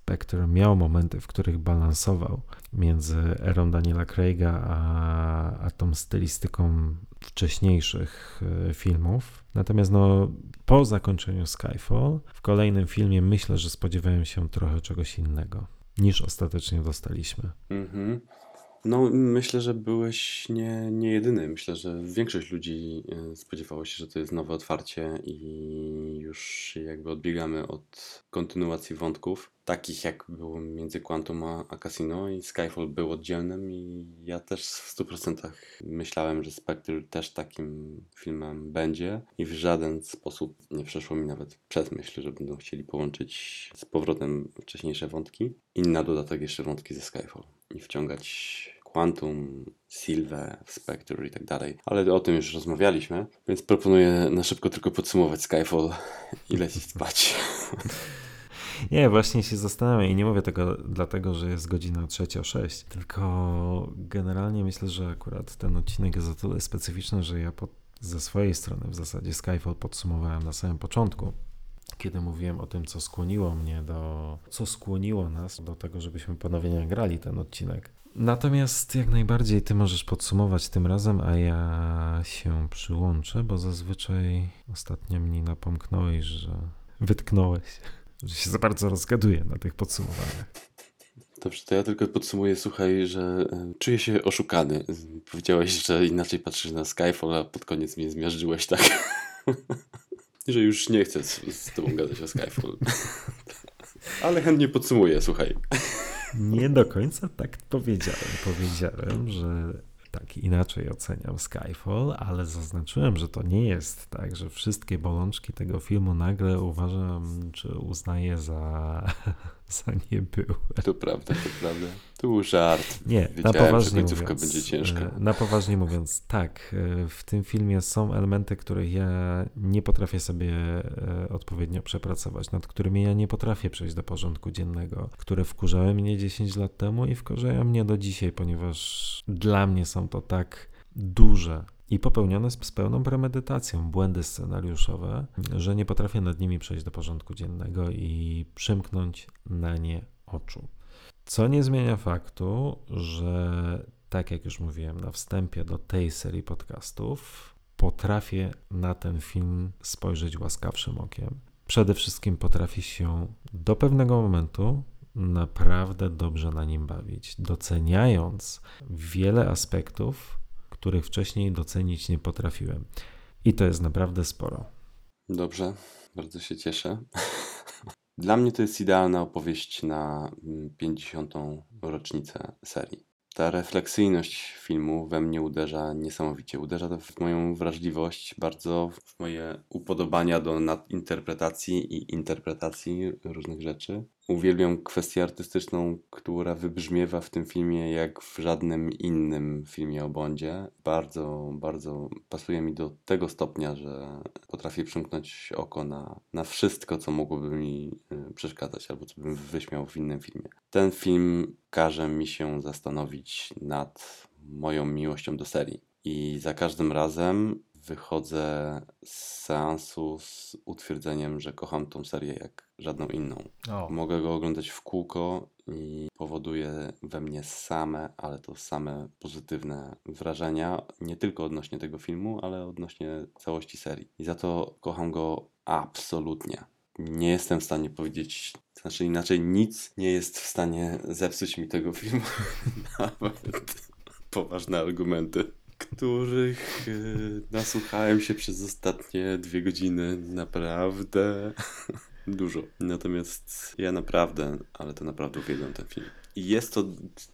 Spectre miał momenty, w których balansował między erą Daniela Craiga a, a tą stylistyką wcześniejszych e, filmów. Natomiast no, po zakończeniu Skyfall w kolejnym filmie myślę, że spodziewałem się trochę czegoś innego niż ostatecznie dostaliśmy. Mhm. No, myślę, że byłeś nie, nie jedyny. Myślę, że większość ludzi e, spodziewało się, że to jest nowe otwarcie i już jakby odbiegamy od kontynuacji wątków, takich jak było między Quantum a, a Casino i Skyfall był oddzielnym i ja też w 100% myślałem, że Spectre też takim filmem będzie i w żaden sposób nie przeszło mi nawet przez myśl, że będą chcieli połączyć z powrotem wcześniejsze wątki i na dodatek jeszcze wątki ze Skyfall i wciągać Quantum, Silve, Spectre i tak dalej. Ale o tym już rozmawialiśmy, więc proponuję na szybko tylko podsumować Skyfall i lecieć spać. Nie, właśnie się zastanawiam i nie mówię tego dlatego, że jest godzina trzecia sześć, tylko generalnie myślę, że akurat ten odcinek jest o tyle specyficzny, że ja po ze swojej strony w zasadzie Skyfall podsumowałem na samym początku, kiedy mówiłem o tym, co skłoniło mnie do, co skłoniło nas do tego, żebyśmy ponownie nagrali ten odcinek. Natomiast jak najbardziej ty możesz podsumować tym razem, a ja się przyłączę, bo zazwyczaj ostatnio mnie napomknąłeś, że wytknąłeś, że się za bardzo rozgaduję na tych podsumowaniach. Dobrze, to ja tylko podsumuję, słuchaj, że czuję się oszukany. Powiedziałeś, że inaczej patrzysz na Skyfall, a pod koniec mnie zmiażdżyłeś tak. że już nie chcę z, z tobą gadać o Skyfall. Ale chętnie podsumuję, słuchaj. Nie do końca tak powiedziałem. Powiedziałem, że tak inaczej oceniam Skyfall, ale zaznaczyłem, że to nie jest tak, że wszystkie bolączki tego filmu nagle uważam, czy uznaję za, za niebyłe. To prawda, to prawda. To był żart. Nie, Wiedziałem, na poważnie mówiąc, będzie ciężka. e, Na poważnie mówiąc, tak, e, w tym filmie są elementy, których ja nie potrafię sobie e, odpowiednio przepracować, nad którymi ja nie potrafię przejść do porządku dziennego, które wkurzały mnie 10 lat temu i wkurzają mnie do dzisiaj, ponieważ dla mnie są to tak duże i popełnione z, pełną premedytacją błędy scenariuszowe, że nie potrafię nad nimi przejść do porządku dziennego i przymknąć na nie oczu. Co nie zmienia faktu, że tak jak już mówiłem na wstępie do tej serii podcastów, potrafię na ten film spojrzeć łaskawszym okiem. Przede wszystkim potrafię się do pewnego momentu naprawdę dobrze na nim bawić, doceniając wiele aspektów, których wcześniej docenić nie potrafiłem. I to jest naprawdę sporo. Dobrze, bardzo się cieszę. Dla mnie to jest idealna opowieść na mm, 50. rocznicę serii. Ta refleksyjność filmu we mnie uderza niesamowicie. Uderza to w moją wrażliwość, bardzo w moje upodobania do nadinterpretacji i interpretacji różnych rzeczy. Uwielbiam kwestię artystyczną, która wybrzmiewa w tym filmie jak w żadnym innym filmie o Bondzie. Bardzo, bardzo pasuje mi do tego stopnia, że potrafię przymknąć oko na, na wszystko, co mogłoby mi y, przeszkadzać albo co bym wyśmiał w innym filmie. Ten film każe mi się zastanowić nad moją miłością do serii. I za każdym razem wychodzę z seansu z utwierdzeniem, że kocham tą serię jak żadną inną. O, Mogę go oglądać w kółko i powoduje we mnie same, ale to same pozytywne wrażenia, nie tylko odnośnie tego filmu, ale odnośnie całości serii. I za to kocham go absolutnie. Nie jestem w stanie powiedzieć, znaczy inaczej, nic nie jest w stanie zepsuć mi tego filmu. Nawet poważne argumenty, których yy, nasłuchałem się przez ostatnie dwie godziny. Naprawdę dużo. Natomiast ja naprawdę, ale to naprawdę uwielbiam ten film. I jest to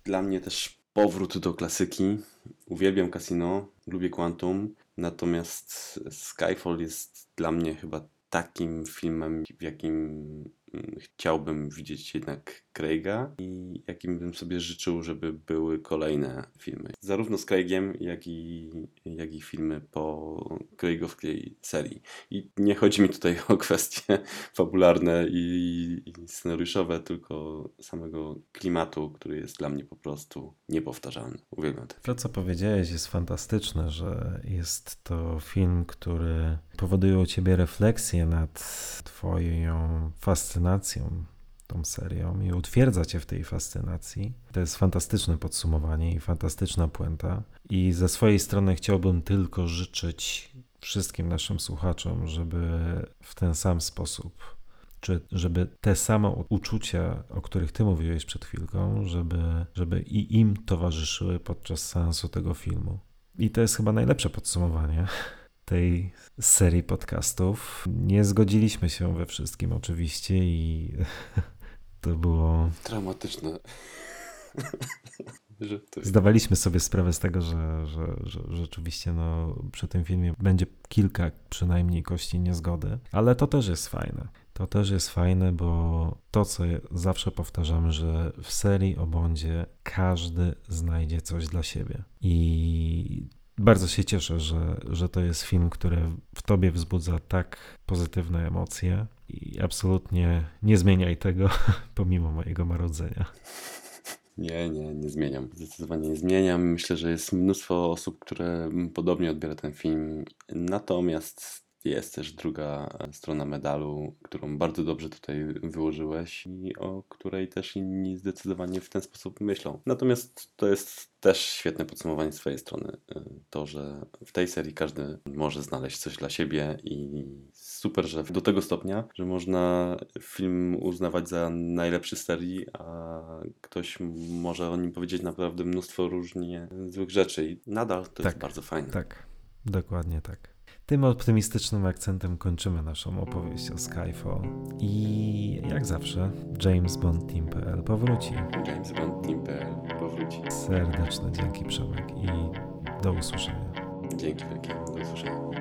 dla mnie też powrót do klasyki. Uwielbiam Casino, lubię Quantum, natomiast Skyfall jest dla mnie chyba takim filmem, w jakim chciałbym widzieć jednak Craiga i jakim bym sobie życzył, żeby były kolejne filmy. Zarówno z Craigiem, jak i, jak i filmy po Craigowskiej serii. I nie chodzi mi tutaj o kwestie fabularne i, i scenariuszowe, tylko samego klimatu, który jest dla mnie po prostu niepowtarzalny. Uwielbiam ten To, co powiedziałeś, jest fantastyczne, że jest to film, który powoduje u ciebie refleksję nad Twoją fascynacją tą serią i utwierdza cię w tej fascynacji. To jest fantastyczne podsumowanie i fantastyczna puenta. I ze swojej strony chciałbym tylko życzyć wszystkim naszym słuchaczom, żeby w ten sam sposób czy żeby te same uczucia, o których ty mówiłeś przed chwilką, żeby, żeby i im towarzyszyły podczas seansu tego filmu. I to jest chyba najlepsze podsumowanie tej serii podcastów. Nie zgodziliśmy się we wszystkim oczywiście i to było... Jest... Zdawaliśmy sobie sprawę z tego, że, że, że rzeczywiście no, przy tym filmie będzie kilka przynajmniej kości niezgody, ale to też jest fajne. To też jest fajne, bo to, co zawsze powtarzamy, że w serii o Bondzie każdy znajdzie coś dla siebie. I bardzo się cieszę, że, że to jest film, który w tobie wzbudza tak pozytywne emocje i absolutnie nie zmieniaj tego pomimo mojego marudzenia. Nie, nie, nie zmieniam. Zdecydowanie nie zmieniam. Myślę, że jest mnóstwo osób, które podobnie odbiera ten film. Natomiast jest też druga strona medalu, którą bardzo dobrze tutaj wyłożyłeś i o której też inni zdecydowanie w ten sposób myślą. Natomiast to jest też świetne podsumowanie z twojej strony. y, To, że w tej serii każdy może znaleźć coś dla siebie i super, że do tego stopnia, że można film uznawać za najlepszy z serii, a ktoś może o nim powiedzieć naprawdę mnóstwo różnie złych rzeczy i nadal to jest Tak, bardzo fajne. Tak, dokładnie tak. Tym optymistycznym akcentem kończymy naszą opowieść o Skyfall. I jak zawsze, James Bond Team.pl powróci. James Bond Team.pl powróci. Serdeczne dzięki Przemek i do usłyszenia. Dzięki wielkie. Do usłyszenia.